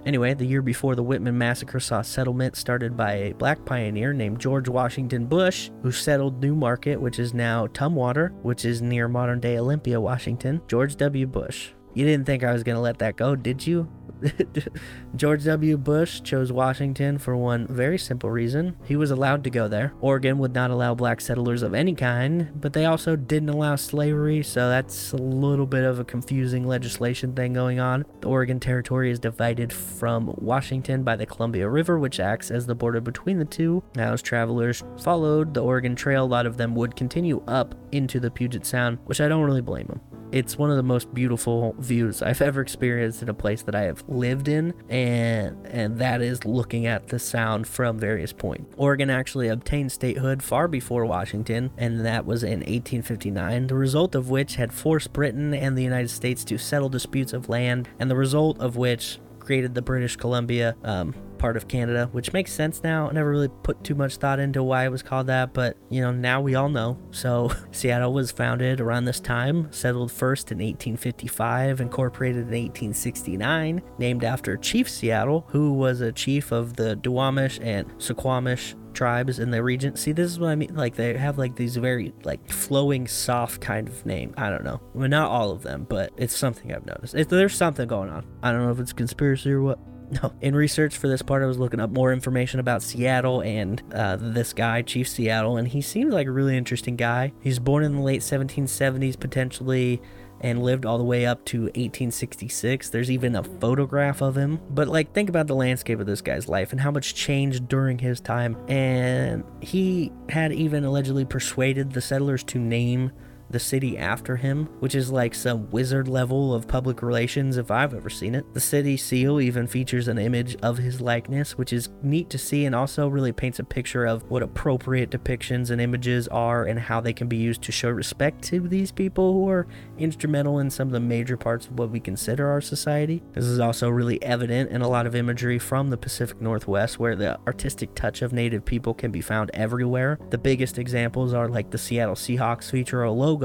Anyway, the year before the Whitman massacre saw settlement started by a black pioneer named George Washington Bush, who settled New Market, which is now Tumwater, which is near modern day Olympia, Washington. George W. Bush. You didn't think I was going to let that go, did you? George W. Bush chose Washington for one very simple reason. He was allowed to go there. Oregon would not allow black settlers of any kind, but they also didn't allow slavery, so that's a little bit of a confusing legislation thing going on. The Oregon Territory is divided from Washington by the Columbia River, which acts as the border between the two. Now, as travelers followed the Oregon Trail, a lot of them would continue up into the Puget Sound, which I don't really blame them. It's one of the most beautiful views I've ever experienced in a place that I have lived in, and and that is looking at the sound from various points. Oregon actually obtained statehood far before Washington, and that was in 1859. The result of which had forced Britain and the United States to settle disputes of land, and the result of which created the British Columbia um, part of Canada, which makes sense now. I never really put too much thought into why it was called that, but you know, now we all know. So, Seattle was founded around this time, settled first in 1855, incorporated in 1869, named after Chief Seattle, who was a chief of the Duwamish and Suquamish tribes in the region. See, this is what I mean. Like they have like these very like flowing, soft kind of name. I don't know. Well, not all of them, but it's something I've noticed. There's something going on. I don't know if it's conspiracy or what. No. In research for this part, I was looking up more information about Seattle and uh, this guy, Chief Seattle, and he seems like a really interesting guy. He's born in the late 1770s, potentially and lived all the way up to 1866. There's even a photograph of him. But like think about the landscape of this guy's life and how much changed during his time. And he had even allegedly persuaded the settlers to name the city after him, which is like some wizard level of public relations if I've ever seen it. The city seal even features an image of his likeness, which is neat to see and also really paints a picture of what appropriate depictions and images are and how they can be used to show respect to these people who are instrumental in some of the major parts of what we consider our society. This is also really evident in a lot of imagery from the Pacific Northwest where the artistic touch of native people can be found everywhere. The biggest examples are like the Seattle Seahawks feature a logo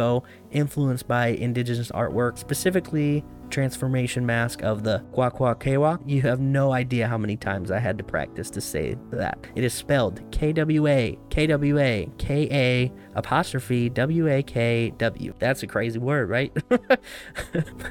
influenced by indigenous artwork, specifically transformation mask of the Kwakwaka'wakw. You have no idea how many times I had to practice to say that. It is spelled K W A K W A K A apostrophe W A K W. That's a crazy word, right?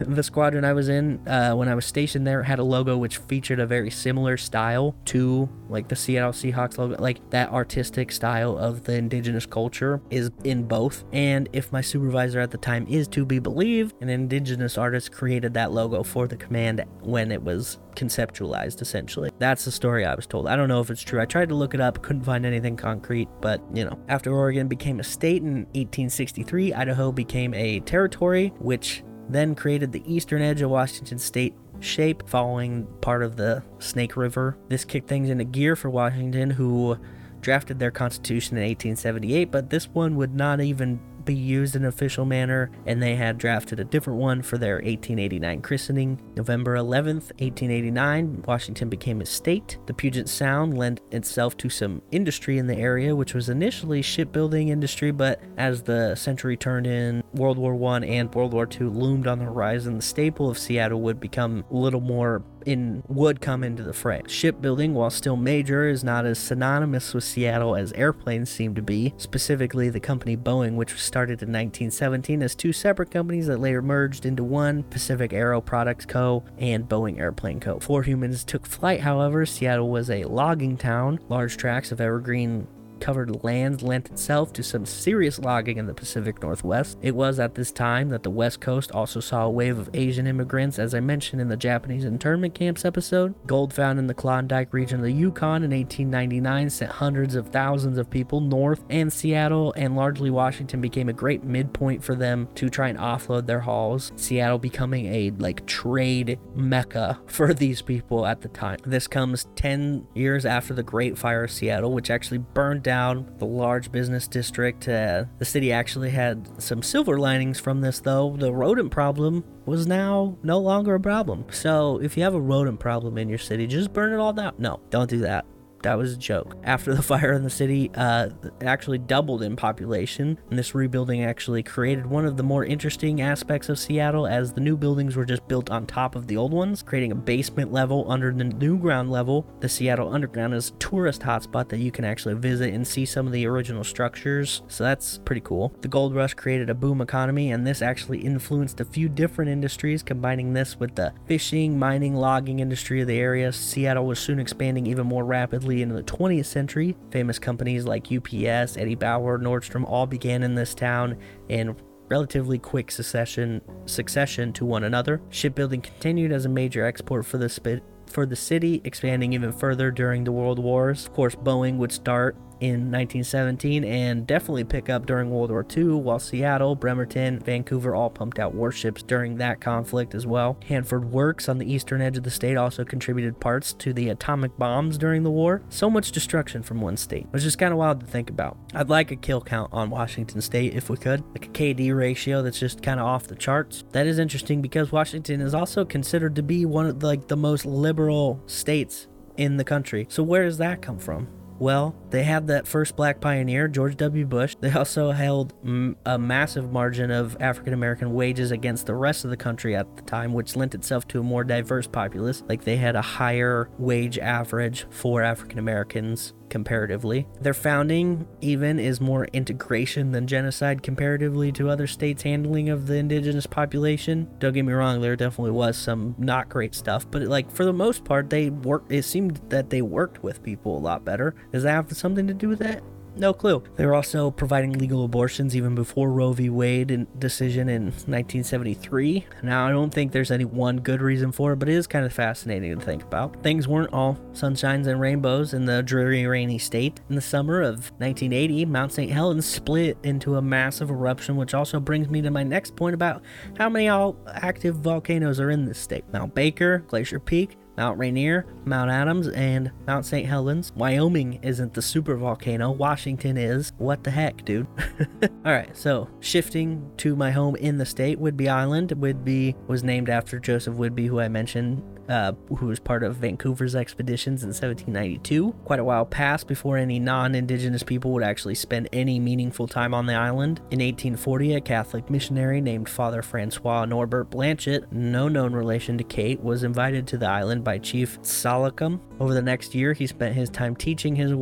the squadron I was in uh, when I was stationed there had a logo which featured a very similar style to like the Seattle Seahawks logo. Like that artistic style of the indigenous culture is in both. And if my supervisor at the time is to be believed, an indigenous artist created that logo for the command when it was conceptualized essentially. That's the story I was told. I don't know if it's true. I tried to look it up, couldn't find anything concrete, but you know, after Oregon became a state in 1863, Idaho became a territory, which then created the eastern edge of Washington state shape following part of the Snake River. This kicked things into gear for Washington, who drafted their constitution in 1878, but this one would not even be used in an official manner, and they had drafted a different one for their 1889 christening. November 11th, 1889, Washington became a state. The Puget Sound lent itself to some industry in the area, which was initially shipbuilding industry, but as the century turned in, World War I and World War II loomed on the horizon, the staple of Seattle would become a little more in would come into the fray. Shipbuilding, while still major, is not as synonymous with Seattle as airplanes seem to be, specifically the company Boeing, which was started in 1917 as two separate companies that later merged into one, Pacific Aero Products Co. and Boeing Airplane Co. Before humans took flight, however, Seattle was a logging town. Large tracts of evergreen covered land lent itself to some serious logging in the Pacific Northwest. It was at this time that the West Coast also saw a wave of Asian immigrants, as I mentioned in the Japanese internment camps episode. Gold found in the Klondike region of the Yukon in 1899 sent hundreds of thousands of people north, and Seattle and largely Washington became a great midpoint for them to try and offload their hauls. Seattle becoming a like trade mecca for these people at the time. This comes 10 years after the Great Fire of Seattle, which actually burned down the large business district. Uh, the city actually had some silver linings from this, though. The rodent problem was now no longer a problem. So if you have a rodent problem in your city, just burn it all down. No, don't do that. That was a joke. After the fire in the city uh, actually doubled in population, and this rebuilding actually created one of the more interesting aspects of Seattle as the new buildings were just built on top of the old ones, creating a basement level under the new ground level. The Seattle Underground is a tourist hotspot that you can actually visit and see some of the original structures, so that's pretty cool. The gold rush created a boom economy, and this actually influenced a few different industries, combining this with the fishing, mining, logging industry of the area. Seattle was soon expanding even more rapidly into the 20th century. Famous companies like UPS, Eddie Bauer, Nordstrom all began in this town in relatively quick succession succession to one another. Shipbuilding continued as a major export for the for the city, expanding even further during the World Wars. Of course, Boeing would start in 1917 and definitely pick up during World War II, while Seattle, Bremerton, Vancouver all pumped out warships during that conflict as well. Hanford Works on the eastern edge of the state also contributed parts to the atomic bombs during the war. So much destruction from one state. It's just kind of wild to think about. I'd like a kill count on Washington state if we could, like a KD ratio that's just kind of off the charts. That is interesting because Washington is also considered to be one of the, like the most liberal states in the country. So where does that come from? Well, they had that first black pioneer, George W. Bush. They also held m- a massive margin of African American wages against the rest of the country at the time, which lent itself to a more diverse populace. Like they had a higher wage average for African Americans comparatively. Their founding even is more integration than genocide comparatively to other states' handling of the indigenous population. Don't get me wrong, there definitely was some not great stuff, but like for the most part, they worked. It seemed that they worked with people a lot better. Does that have something to do with that? No clue. They were also providing legal abortions even before Roe v. Wade in- decision in 1973. Now, I don't think there's any one good reason for it, but it is kind of fascinating to think about. Things weren't all sunshines and rainbows in the dreary, rainy state. In the summer of 1980, Mount St. Helens split into a massive eruption, which also brings me to my next point about how many all active volcanoes are in this state. Mount Baker, Glacier Peak, Mount Rainier, Mount Adams, and Mount St. Helens. Wyoming isn't the super volcano, Washington is. What the heck, dude? Alright, so shifting to my home in the state, Whidbey Island. Whidbey was named after Joseph Whidbey, who I mentioned uh, who was part of Vancouver's expeditions in 1792. Quite a while passed before any non Indigenous people would actually spend any meaningful time on the island. In 1840, a Catholic missionary named Father Francois Norbert Blanchet, no known relation to Kate, was invited to the island by Chief Salacum. Over the next year, he spent his time teaching his,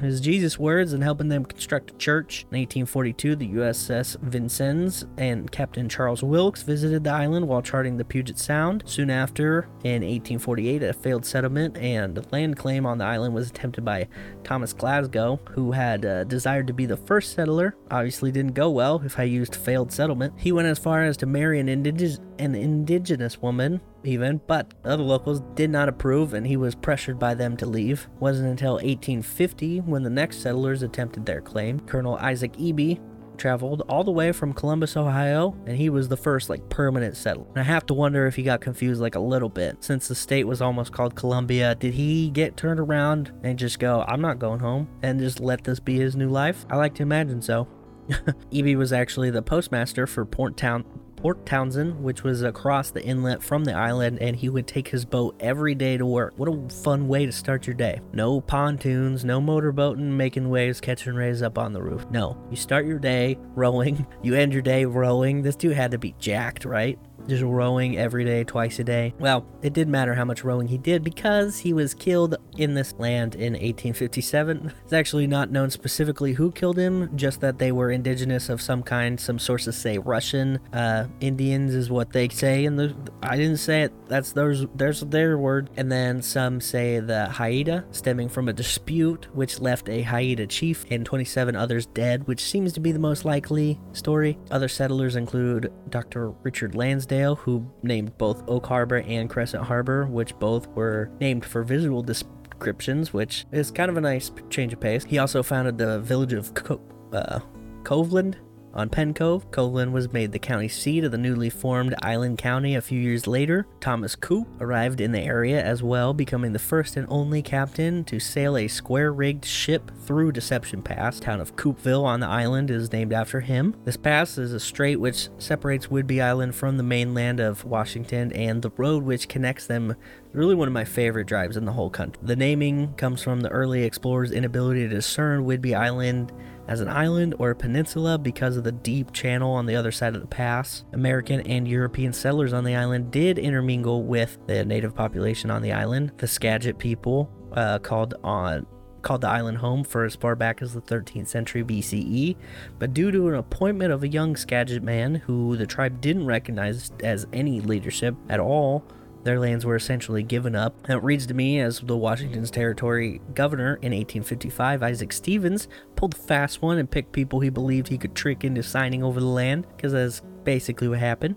his Jesus words and helping them construct a church. In 1842, the USS Vincennes and Captain Charles Wilkes visited the island while charting the Puget Sound. Soon after, in 1848, a failed settlement and land claim on the island was attempted by Thomas Glasgow, who had uh, desired to be the first settler. Obviously, didn't go well if I used failed settlement. He went as far as to marry an, indig- an indigenous woman, even, but other locals did not approve and he was pressured by them to leave. It wasn't until 1850 when the next settlers attempted their claim. Colonel Isaac Ebey traveled all the way from Columbus, Ohio, and he was the first like permanent settler. And I have to wonder if he got confused like a little bit since the state was almost called Columbia. Did he get turned around and just go, I'm not going home, and just let this be his new life? I like to imagine so. Ebey was actually the postmaster for Port Town Port Townsend, which was across the inlet from the island, and he would take his boat every day to work. What a fun way to start your day. No pontoons, no motorboating, making waves, catching rays up on the roof. No, you start your day rowing, you end your day rowing. This dude had to be jacked, right? Just rowing every day, twice a day. Well, it didn't matter how much rowing he did because he was killed in this land in 1857. It's actually not known specifically who killed him, just that they were indigenous of some kind. Some sources say Russian uh, Indians is what they say, and the, I didn't say it. That's there's there's their word. And then some say the Haida, stemming from a dispute which left a Haida chief and 27 others dead, which seems to be the most likely story. Other settlers include Dr. Richard Lansdale who named both Oak Harbor and Crescent Harbor, which both were named for visual descriptions, which is kind of a nice change of pace. He also founded the village of Co- uh, Coveland on Penn Cove, Coveland was made the county seat of the newly formed Island County a few years later. Thomas Coupe arrived in the area as well, becoming the first and only captain to sail a square rigged ship through Deception Pass. Town of Coupeville on the island is named after him. This pass is a strait which separates Whidbey Island from the mainland of Washington, and the road which connects them really one of my favorite drives in the whole country. The naming comes from the early explorers' inability to discern Whidbey Island as an island or a peninsula because of the deep channel on the other side of the pass. American and European settlers on the island did intermingle with the native population on the island. The Skagit people uh, called on called the island home for as far back as the 13th century BCE, but due to an appointment of a young Skagit man who the tribe didn't recognize as any leadership at all, their lands were essentially given up. It reads to me as the Washington's territory governor in 1855, Isaac Stevens, pulled a fast one and picked people he believed he could trick into signing over the land, because that's basically what happened.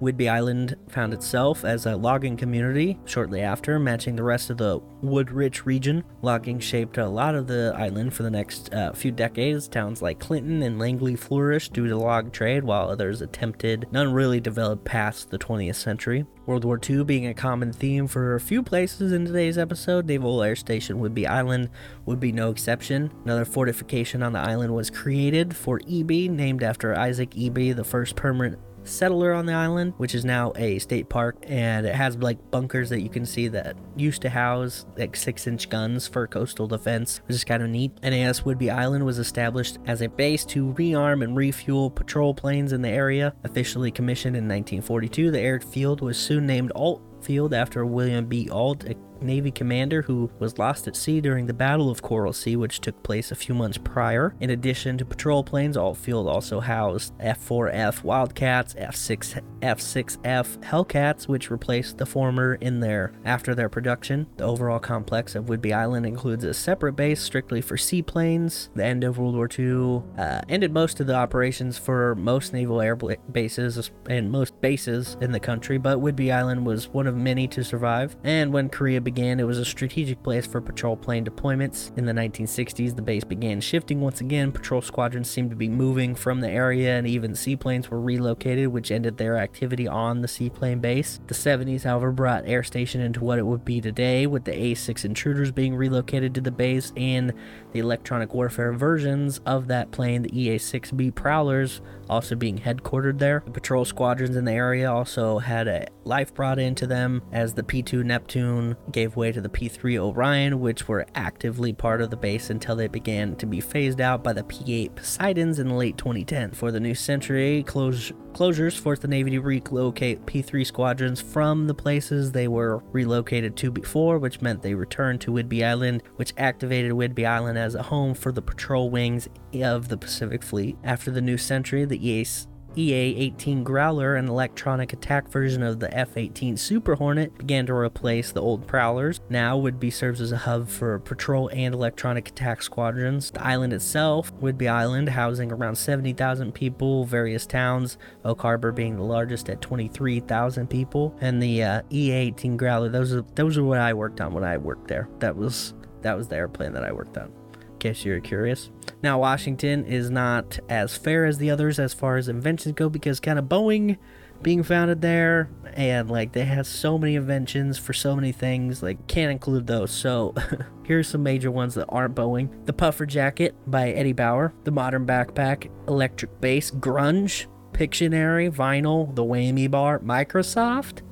Whidbey Island found itself as a logging community shortly after, matching the rest of the wood rich region. Logging shaped a lot of the island for the next uh, few decades. Towns like Clinton and Langley flourished due to log trade, while others attempted. None really developed past the 20th century. World War II being a common theme for a few places in today's episode, Naval Air Station Whidbey Island would be no exception. Another fortification on the island was created, Fort Ebey, named after Isaac Ebey, the first permanent settler on the island, which is now a state park, and it has like bunkers that you can see that used to house like six inch guns for coastal defense, which is kind of neat. NAS Whidbey Island was established as a base to rearm and refuel patrol planes in the area. Officially commissioned in 1942, the airfield was soon named Ault Field after William B. Ault, Navy commander who was lost at sea during the Battle of Coral Sea, which took place a few months prior. In addition to patrol planes, Ault Field also housed F-4F Wildcats, F-6 F-6F Hellcats, which replaced the former in their after their production. The overall complex of Whidbey Island includes a separate base strictly for seaplanes. The end of World War II uh, ended most of the operations for most naval air bases and most bases in the country, but Whidbey Island was one of many to survive. And when Korea began, it was a strategic place for patrol plane deployments. In the 1960s, the base began shifting once again. Patrol squadrons seemed to be moving from the area, and even seaplanes were relocated, which ended their activity on the seaplane base. The 70s, however, brought Air Station into what it would be today, with the A 6 intruders being relocated to the base and the electronic warfare versions of that plane, the EA 6B Prowlers, also being headquartered there. The patrol squadrons in the area also had a life brought into them as the P 2 Neptune gave way to the P 3 Orion, which were actively part of the base until they began to be phased out by the P 8 Poseidons in late 2010. For the new century, closures forced the Navy to relocate P 3 squadrons from the places they were relocated to before, which meant they returned to Whidbey Island, which activated Whidbey Island as a home for the patrol wings of the Pacific Fleet. After the new century, the EAC EA-18 Growler, an electronic attack version of the F-18 Super Hornet, began to replace the old Prowlers. Now would be serves as a hub for patrol and electronic attack squadrons. The island itself, Whidbey Island, housing around 70,000 people, various towns, Oak Harbor being the largest at 23,000 people, and the uh, EA-18 Growler. Those are those are what I worked on when I worked there. That was that was the airplane that I worked on. In case you're curious. Now, Washington is not as fair as the others as far as inventions go because kind of Boeing being founded there and like they have so many inventions for so many things like can't include those. So here's some major ones that aren't boeing. The puffer jacket by eddie bauer the modern backpack electric bass grunge pictionary vinyl the whammy bar microsoft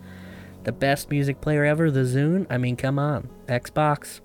the best music player ever the zune. I mean come on xbox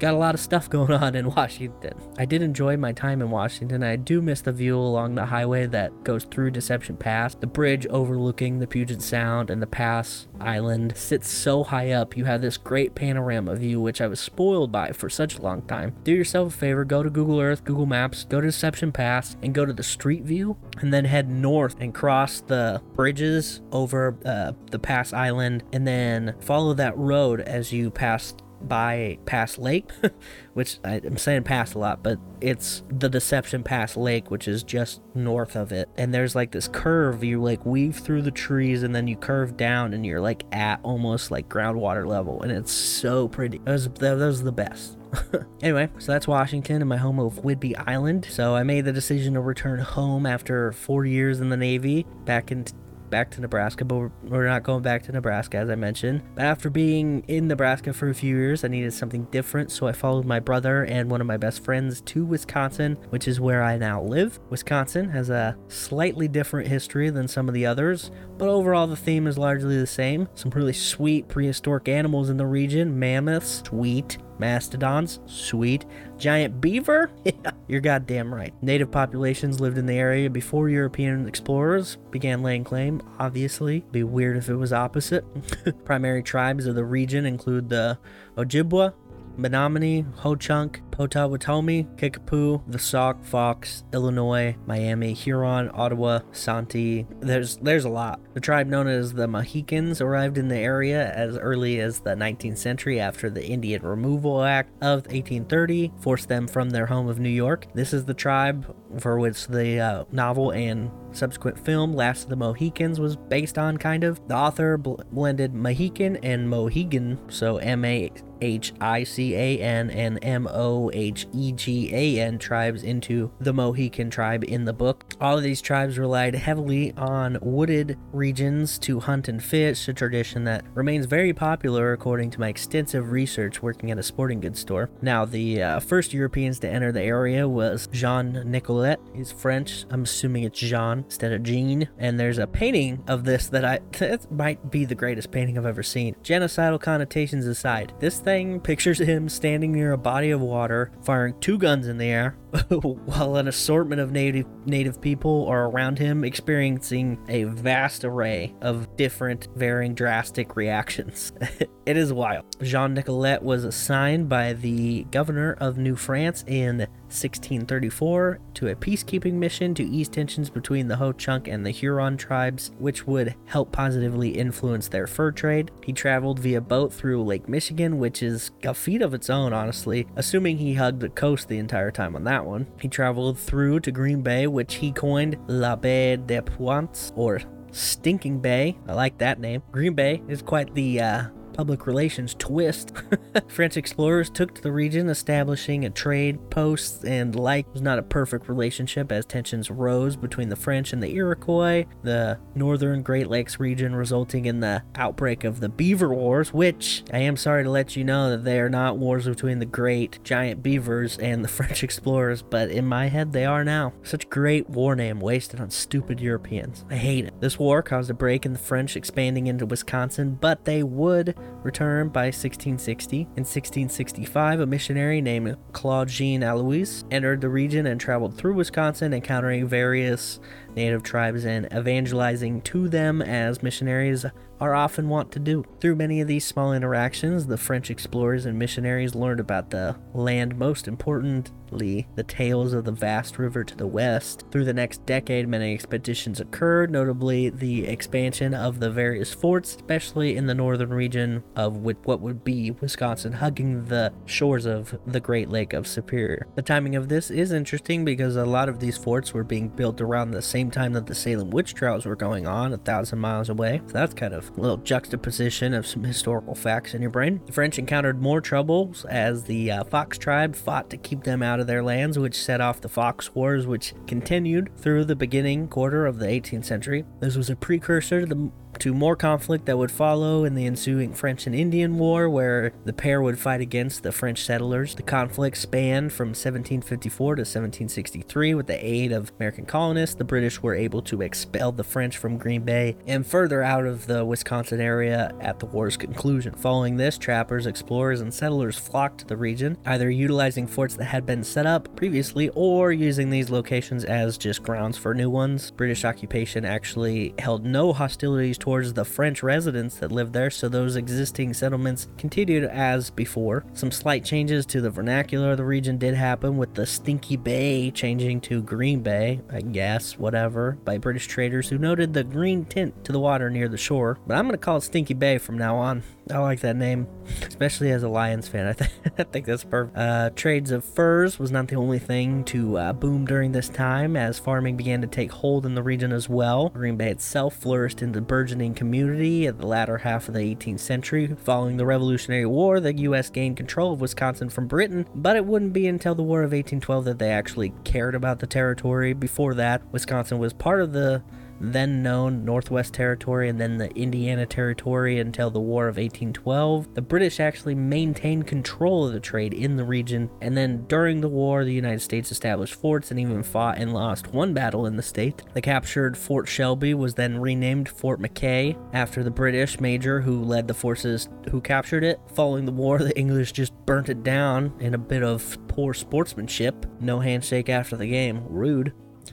got a lot of stuff going on in Washington. I did enjoy my time in Washington. I do miss the view along the highway that goes through Deception Pass. The bridge overlooking the Puget Sound and the Pass Island sits so high up. You have this great panorama view, which I was spoiled by for such a long time. Do yourself a favor, go to Google Earth, Google Maps, go to Deception Pass, and go to the street view, and then head north and cross the bridges over uh, the Pass Island, and then follow that road as you pass by Pass Lake, which I, am saying Pass a lot, but it's the Deception Pass Lake, which is just north of it. And there's like this curve, you like weave through the trees and then you curve down and you're like at almost like groundwater level. And it's so pretty. That was, that was the best. anyway, so that's Washington and my home of Whidbey Island. So I made the decision to return home after four years in the Navy back in back to Nebraska, but we're, not going back to Nebraska, as I mentioned. But after being in Nebraska for a few years, I needed something different, so I followed my brother and one of my best friends to Wisconsin, which is where I now live. Wisconsin has a slightly different history than some of the others, but overall the theme is largely the same. Some really sweet prehistoric animals in the region mammoths, sweet, mastodons, sweet. Giant beaver? You're goddamn right. Native populations lived in the area before European explorers began laying claim, obviously. Be weird if it was opposite. Primary tribes of the region include the Ojibwa, Menominee, Ho Chunk, Potawatomi, Kickapoo, the Sauk, Fox, Illinois, Miami, Huron, Ottawa, Santee. There's there's a lot. The tribe known as the Mohicans arrived in the area as early as the 19th century after the Indian Removal Act of 1830 forced them from their home of New York. This is the tribe for which the uh, novel and subsequent film Last of the Mohicans was based on kind of. The author bl- blended Mohican and Mohegan, so M A H I C A N and M O H E G A N tribes into the Mohican tribe in the book. All of these tribes relied heavily on wooded regions to hunt and fish, a tradition that remains very popular according to my extensive research working at a sporting goods store. Now, the uh, first Europeans to enter the area was Jean Nicolet. He's French. I'm assuming it's Jean instead of Jean. And there's a painting of this that I that might be the greatest painting I've ever seen. Genocidal connotations aside, this thing pictures him standing near a body of water, firing two guns in the air, while an assortment of native native people are around him experiencing a vast array of different varying drastic reactions. it is wild. Jean Nicolet was assigned by the governor of New France in 1634 to a peacekeeping mission to ease tensions between the Ho Chunk and the Huron tribes, which would help positively influence their fur trade. He traveled via boat through Lake Michigan, which is a feat of its own, honestly, assuming he hugged the coast the entire time on that one. He traveled through to Green Bay, which he coined La Baie des Puants, or Stinking Bay. I like that name. Green Bay is quite the uh, public relations twist. French explorers took to the region, establishing a trade post and like It was not a perfect relationship as tensions rose between the French and the Iroquois, the northern Great Lakes region, resulting in the outbreak of the Beaver Wars, which I am sorry to let you know that they are not wars between the great giant beavers and the French explorers, but in my head they are now. Such great war name wasted on stupid Europeans. I hate it. This war caused a break in the French expanding into Wisconsin, but they would returned by 1660. In 1665, a missionary named Claude Jean Allouez entered the region and traveled through Wisconsin, encountering various native tribes and evangelizing to them as missionaries are often wont to do. Through many of these small interactions, the French explorers and missionaries learned about the land, most importantly, the tales of the vast river to the west. Through the next decade, many expeditions occurred, notably the expansion of the various forts, especially in the northern region of what would be Wisconsin, hugging the shores of the Great Lake of Superior. The timing of this is interesting because a lot of these forts were being built around the same time that the Salem witch trials were going on, a thousand miles away. So that's kind of a little juxtaposition of some historical facts in your brain. The French encountered more troubles as the uh, Fox tribe fought to keep them out of their lands, which set off the Fox Wars, which continued through the beginning quarter of the 18th century. This was a precursor to the to more conflict that would follow in the ensuing French and Indian War, where the pair would fight against the French settlers. The conflict spanned from 1754 to 1763. With the aid of American colonists, the British were able to expel the French from Green Bay and further out of the Wisconsin area at the war's conclusion. Following this, trappers, explorers, and settlers flocked to the region, either utilizing forts that had been set up previously or using these locations as just grounds for new ones. British occupation actually held no hostilities towards the French residents that lived there, so those existing settlements continued as before. Some slight changes to the vernacular of the region did happen, with the Stinky Bay changing to Green Bay, I guess, whatever, by British traders who noted the green tint to the water near the shore. But I'm to call it Stinky Bay from now on. I like that name, especially as a Lions fan. I, th- I think that's perfect. Uh, trades of furs was not the only thing to uh, boom during this time, as farming began to take hold in the region as well. Green Bay itself flourished into burgeoning community at the latter half of the 18th century. Following the Revolutionary War, the U.S. gained control of Wisconsin from Britain, but it wouldn't be until the War of 1812 that they actually cared about the territory. Before that, Wisconsin was part of the then known Northwest Territory and then the Indiana Territory until the War of 1812. The British actually maintained control of the trade in the region, and then during the war, the United States established forts and even fought and lost one battle in the state. The captured Fort Shelby was then renamed Fort McKay after the British major who led the forces who captured it. Following the war, the English just burnt it down in a bit of poor sportsmanship. No handshake after the game. Rude.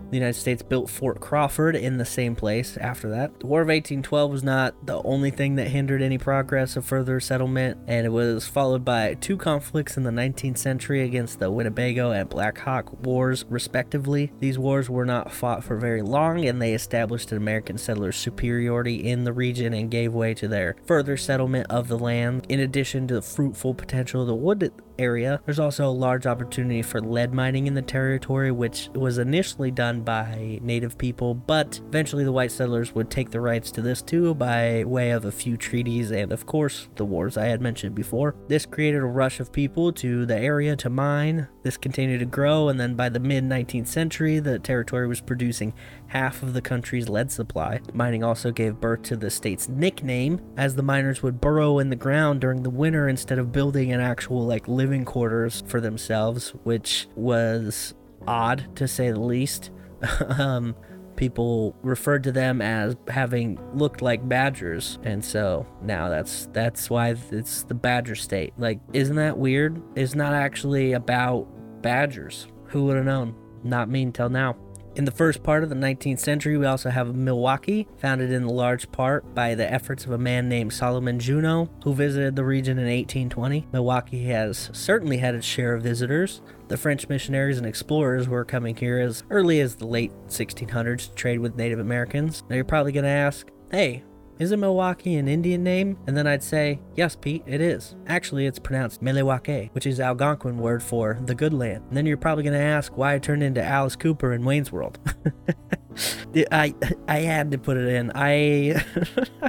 The United States built Fort Crawford in the same place after that. The War of 1812 was not the only thing that hindered any progress of further settlement, and it was followed by two conflicts in the 19th century against the Winnebago and Black Hawk Wars, respectively. These wars were not fought for very long, and they established an American settler's superiority in the region and gave way to their further settlement of the land. In addition to the fruitful potential of the wood area. There's also a large opportunity for lead mining in the territory, which was initially done by native people, but eventually the white settlers would take the rights to this too by way of a few treaties and, of course, the wars I had mentioned before. This created a rush of people to the area to mine. This continued to grow, and then by the mid 19th century, the territory was producing half of the country's lead supply. Mining also gave birth to the state's nickname, as the miners would burrow in the ground during the winter instead of building an actual like living quarters for themselves, which was odd to say the least. um, people referred to them as having looked like badgers and so now that's that's why it's the badger state like isn't that weird it's not actually about badgers who would have known? Not me until now. In the first part of the 19th century, we also have Milwaukee, founded in large part by the efforts of a man named Solomon Juneau, who visited the region in 1820. Milwaukee has certainly had its share of visitors. The French missionaries and explorers were coming here as early as the late 1600s to trade with Native Americans. Now you're probably going to ask, hey, isn't Milwaukee an Indian name? And then I'd say, yes, Pete, it is. Actually, it's pronounced Milwaukee, which is Algonquin word for the good land. And then you're probably going to ask why I turned into Alice Cooper in Wayne's World. I I had to put it in. I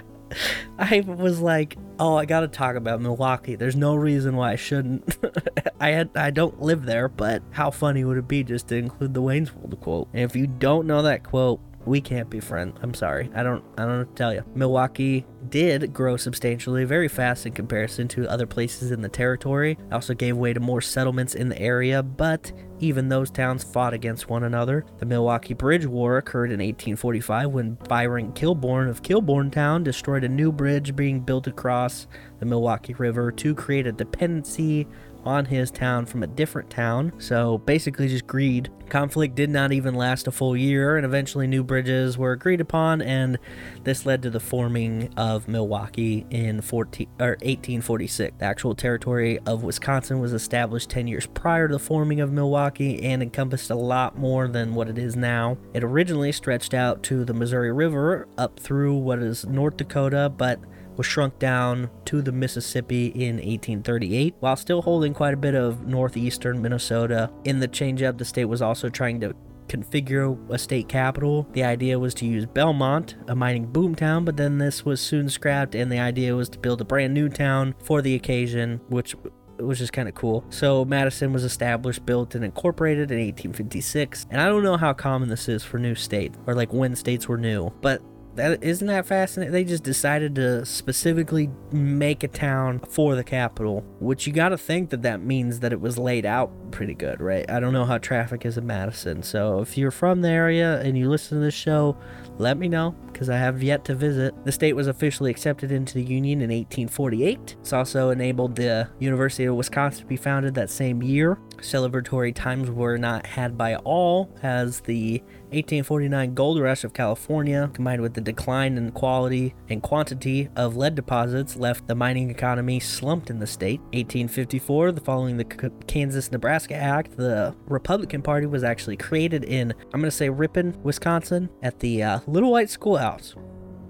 I was like, oh, I got to talk about Milwaukee. There's no reason why I shouldn't. I had I don't live there, but how funny would it be just to include the Wayne's World quote? And if you don't know that quote, we can't be friends. I'm sorry. I don't I don't tell you. Milwaukee did grow substantially very fast in comparison to other places in the territory. Also gave way to more settlements in the area, but even those towns fought against one another. The Milwaukee Bridge War occurred in 1845 when Byron Kilbourn of Kilbourntown destroyed a new bridge being built across the Milwaukee River to create a dependency on his town from a different town. So basically, just greed. Conflict did not even last a full year, and eventually, new bridges were agreed upon, and this led to the forming of Milwaukee in 14, or 1846. The actual territory of Wisconsin was established 10 years prior to the forming of Milwaukee and encompassed a lot more than what it is now. It originally stretched out to the Missouri River up through what is North Dakota, but was shrunk down to the Mississippi in 1838, while still holding quite a bit of northeastern Minnesota. In the change-up, the state was also trying to configure a state capital. The idea was to use Belmont, a mining boomtown, but then this was soon scrapped, and the idea was to build a brand new town for the occasion, which was just kind of cool. So Madison was established, built, and incorporated in 1856. And I don't know how common this is for new states, or like when states were new, but that isn't that fascinating? They just decided to specifically make a town for the capital, which you got to think that that means that it was laid out pretty good, right? I don't know how traffic is in Madison, so if you're from the area and you listen to this show, let me know because I have yet to visit. The state was officially accepted into the Union in 1848. It's also enabled the University of Wisconsin to be founded that same year. Celebratory times were not had by all, as the 1849 gold rush of California, combined with the decline in quality and quantity of lead deposits, left the mining economy slumped in the state. 1854, the following the Kansas Nebraska Act, the Republican Party was actually created in, I'm going to say Ripon, Wisconsin, at the uh, Little White Schoolhouse.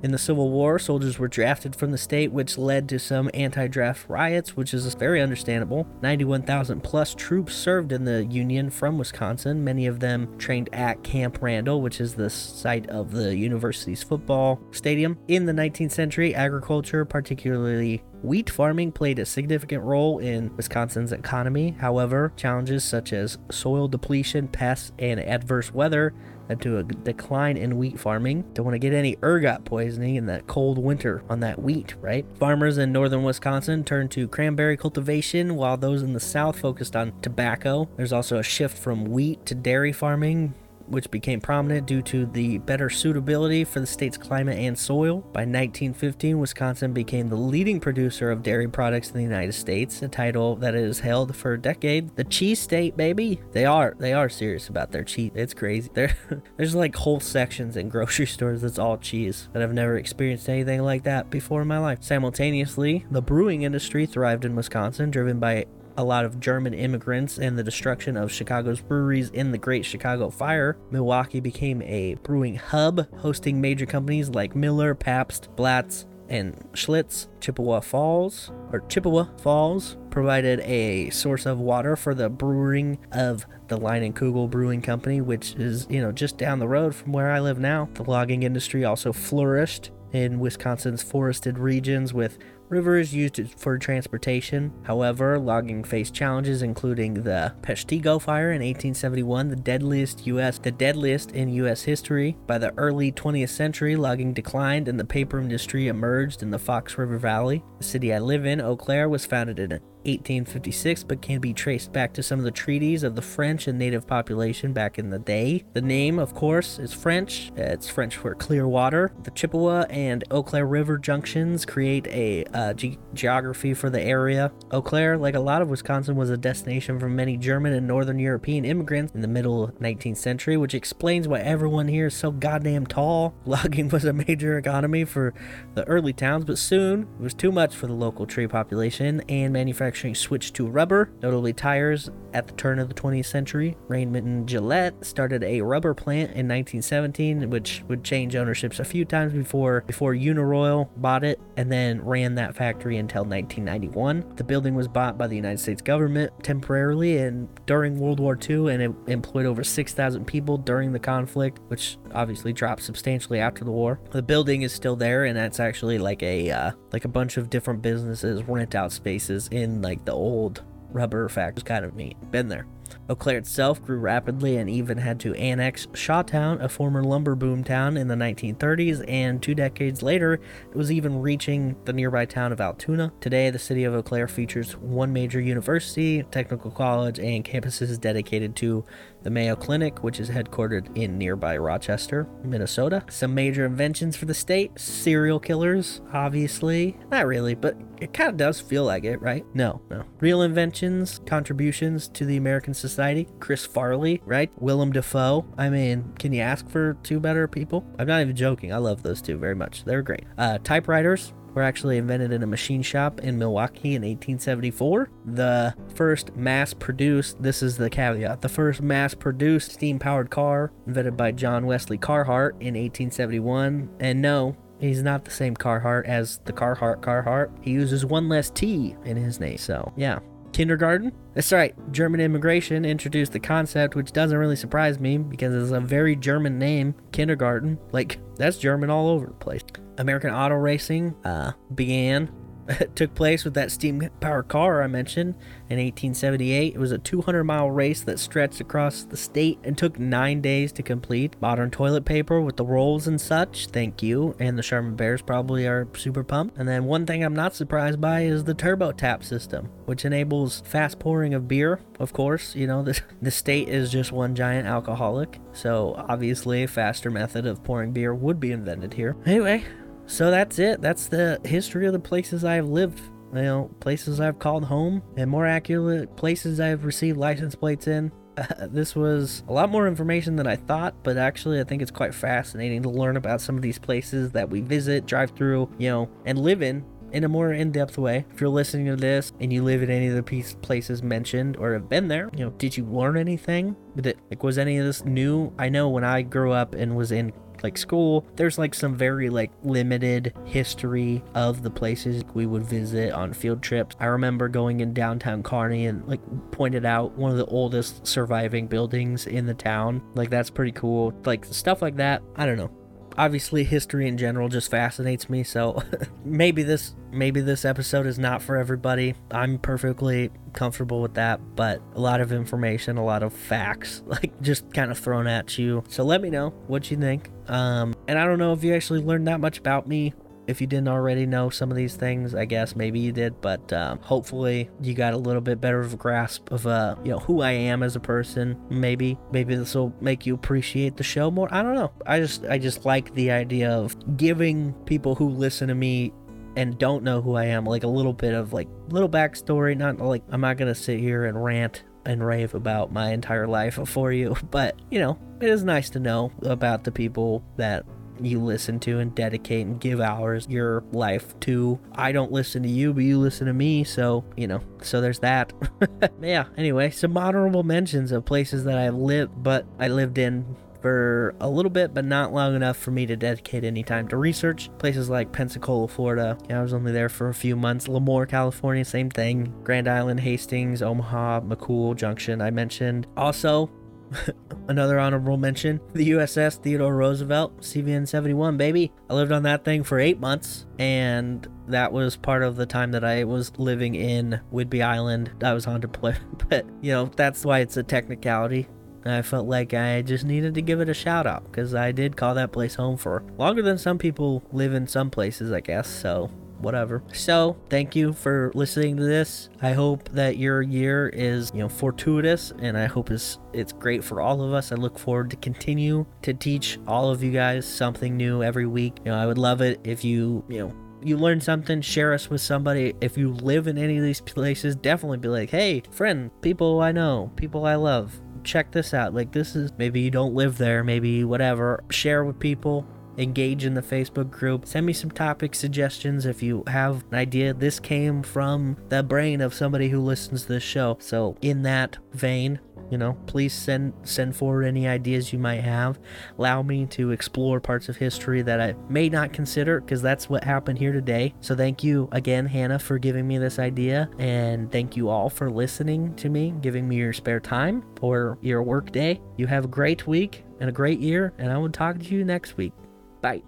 In the Civil War, soldiers were drafted from the state, which led to some anti draft riots, which is very understandable. 91,000 plus troops served in the Union from Wisconsin, many of them trained at Camp Randall, which is the site of the university's football stadium. In the 19th century, agriculture, particularly Wheat farming played a significant role in Wisconsin's economy. However, challenges such as soil depletion, pests, and adverse weather led to a decline in wheat farming. Don't want to get any ergot poisoning in that cold winter on that wheat, right? Farmers in northern Wisconsin turned to cranberry cultivation, while those in the south focused on tobacco. There's also a shift from wheat to dairy farming, which became prominent due to the better suitability for the state's climate and soil. By 1915, Wisconsin became the leading producer of dairy products in the United States, a title that is held for a decade. The cheese state, baby. They are they are serious about their cheese. It's crazy. There, there's like whole sections in grocery stores that's all cheese. And I've never experienced anything like that before in my life. Simultaneously, the brewing industry thrived in Wisconsin, driven by a lot of German immigrants and the destruction of Chicago's breweries in the Great Chicago Fire, Milwaukee became a brewing hub, hosting major companies like Miller, Pabst, Blatz, and Schlitz. Chippewa Falls, or Chippewa Falls, provided a source of water for the brewing of the Leinenkugel Brewing Company, which is, you know, just down the road from where I live now. The logging industry also flourished in Wisconsin's forested regions with Rivers used for transportation. However, logging faced challenges including the Peshtigo fire in 1871, the deadliest US the deadliest in US history. By the early 20th century, logging declined and the paper industry emerged in the Fox River Valley. The city I live in, Eau Claire, was founded in 1856, but can be traced back to some of the treaties of the French and native population back in the day. The name, of course, is French. It's French for clear water. The Chippewa and Eau Claire River junctions create a uh, ge- geography for the area. Eau Claire, like a lot of Wisconsin, was a destination for many German and Northern European immigrants in the middle 19th century, which explains why everyone here is so goddamn tall. Logging was a major economy for the early towns, but soon it was too much for the local tree population, and manufacturing switched to rubber, notably tires. At the turn of the 20th century, Raymond Gillette started a rubber plant in 1917, which would change ownerships a few times before before Uniroyal bought it and then ran that factory until 1991. The building was bought by the United States government temporarily and during World War II, and it employed over 6,000 people during the conflict, which obviously dropped substantially after the war. The building is still there, and that's actually like a uh, like a bunch of different businesses rent out spaces in like the old rubber factory. Kind of neat. Been there. Eau Claire itself grew rapidly and even had to annex Shawtown, a former lumber boom town in the 1930s, and two decades later, it was even reaching the nearby town of Altoona. Today, the city of Eau Claire features one major university, technical college, and campuses dedicated to the Mayo Clinic, which is headquartered in nearby Rochester, Minnesota. Some major inventions for the state serial killers, obviously. Not really, but it kind of does feel like it, right? No, no. Real inventions, contributions to the American society. Chris Farley, right? Willem Dafoe. I mean, can you ask for two better people? I'm not even joking. I love those two very much. They're great. Uh, typewriters, were actually invented in a machine shop in Milwaukee in 1874. The first mass produced, this is the caveat, the first mass produced steam powered car invented by John Wesley Carhart in 1871. And no, He's not the same Carhart as the Carhartt Carhartt. He uses one less T in his name. So, yeah. Kindergarten? That's right. German immigration introduced the concept, which doesn't really surprise me because it's a very German name, kindergarten. Like, that's German all over the place. American auto racing uh, began took place with that steam powered car I mentioned in 1878. It was a 200 mile race that stretched across the state and took nine days to complete. Modern toilet paper with the rolls and such, thank you. And the Charmin Bears probably are super pumped. And then one thing I'm not surprised by is the turbo tap system, which enables fast pouring of beer. Of course, you know, this, the state is just one giant alcoholic, so obviously a faster method of pouring beer would be invented here. Anyway, so that's it. That's the history of the places I've lived. You know, places I've called home, and more accurate, places I've received license plates in. Uh, this was a lot more information than I thought, but actually, I think it's quite fascinating to learn about some of these places that we visit, drive through, you know, and live in in a more in-depth way. If you're listening to this and you live in any of the places mentioned or have been there, you know, did you learn anything? Did like was any of this new? I know when I grew up and was in like school there's like some very like limited history of the places we would visit on field trips. I remember going in downtown kearney and like pointed out one of the oldest surviving buildings in the town. Like that's pretty cool. Like stuff like that. I don't know obviously history in general just fascinates me so maybe this maybe this episode is not for everybody. I'm perfectly comfortable with that but a lot of information a lot of facts like just kind of thrown at you. So let me know what you think. Um and i don't know if you actually learned that much about me if you didn't already know some of these things, I guess maybe you did, but um, hopefully you got a little bit better of a grasp of uh, you know who I am as a person. Maybe maybe this will make you appreciate the show more. I don't know. I just I just like the idea of giving people who listen to me and don't know who I am like a little bit of like little backstory. Not like I'm not gonna sit here and rant and rave about my entire life for you, but you know it is nice to know about the people that you listen to and dedicate and give hours your life to. I don't listen to you, but you listen to me, so you know. So there's that. yeah. Anyway, some honorable mentions of places that I lived, but I lived in for a little bit, but not long enough for me to dedicate any time to research. Places like Pensacola, Florida. Yeah, I was only there for a few months. Lemoore, California, same thing. Grand Island, Hastings, Omaha, McCool Junction, I mentioned. Also, Another honorable mention the USS Theodore Roosevelt, CVN 71, baby. I lived on that thing for eight months, and that was part of the time that I was living in Whidbey Island. I was on deployment, but you know, that's why it's a technicality. I felt like I just needed to give it a shout out because I did call that place home for longer than some people live in some places, I guess. So whatever. So, thank you for listening to this. I hope that your year is, you know, fortuitous and I hope it's it's great for all of us. I look forward to continue to teach all of you guys something new every week. You know, I would love it if you, you know, you learn something, share us with somebody. If you live in any of these places, definitely be like, hey, friend, people I know, people I love, check this out. Like, this is maybe you don't live there, maybe whatever. Share with people. Engage in the Facebook group. Send me some topic suggestions if you have an idea. This came from the brain of somebody who listens to this show. So, in that vein, you know please send send forward any ideas you might have allow me to explore parts of history that i may not consider because that's what happened here today so thank you again hannah for giving me this idea and thank you all for listening to me giving me your spare time or your work day you have a great week and a great year and i will talk to you next week bye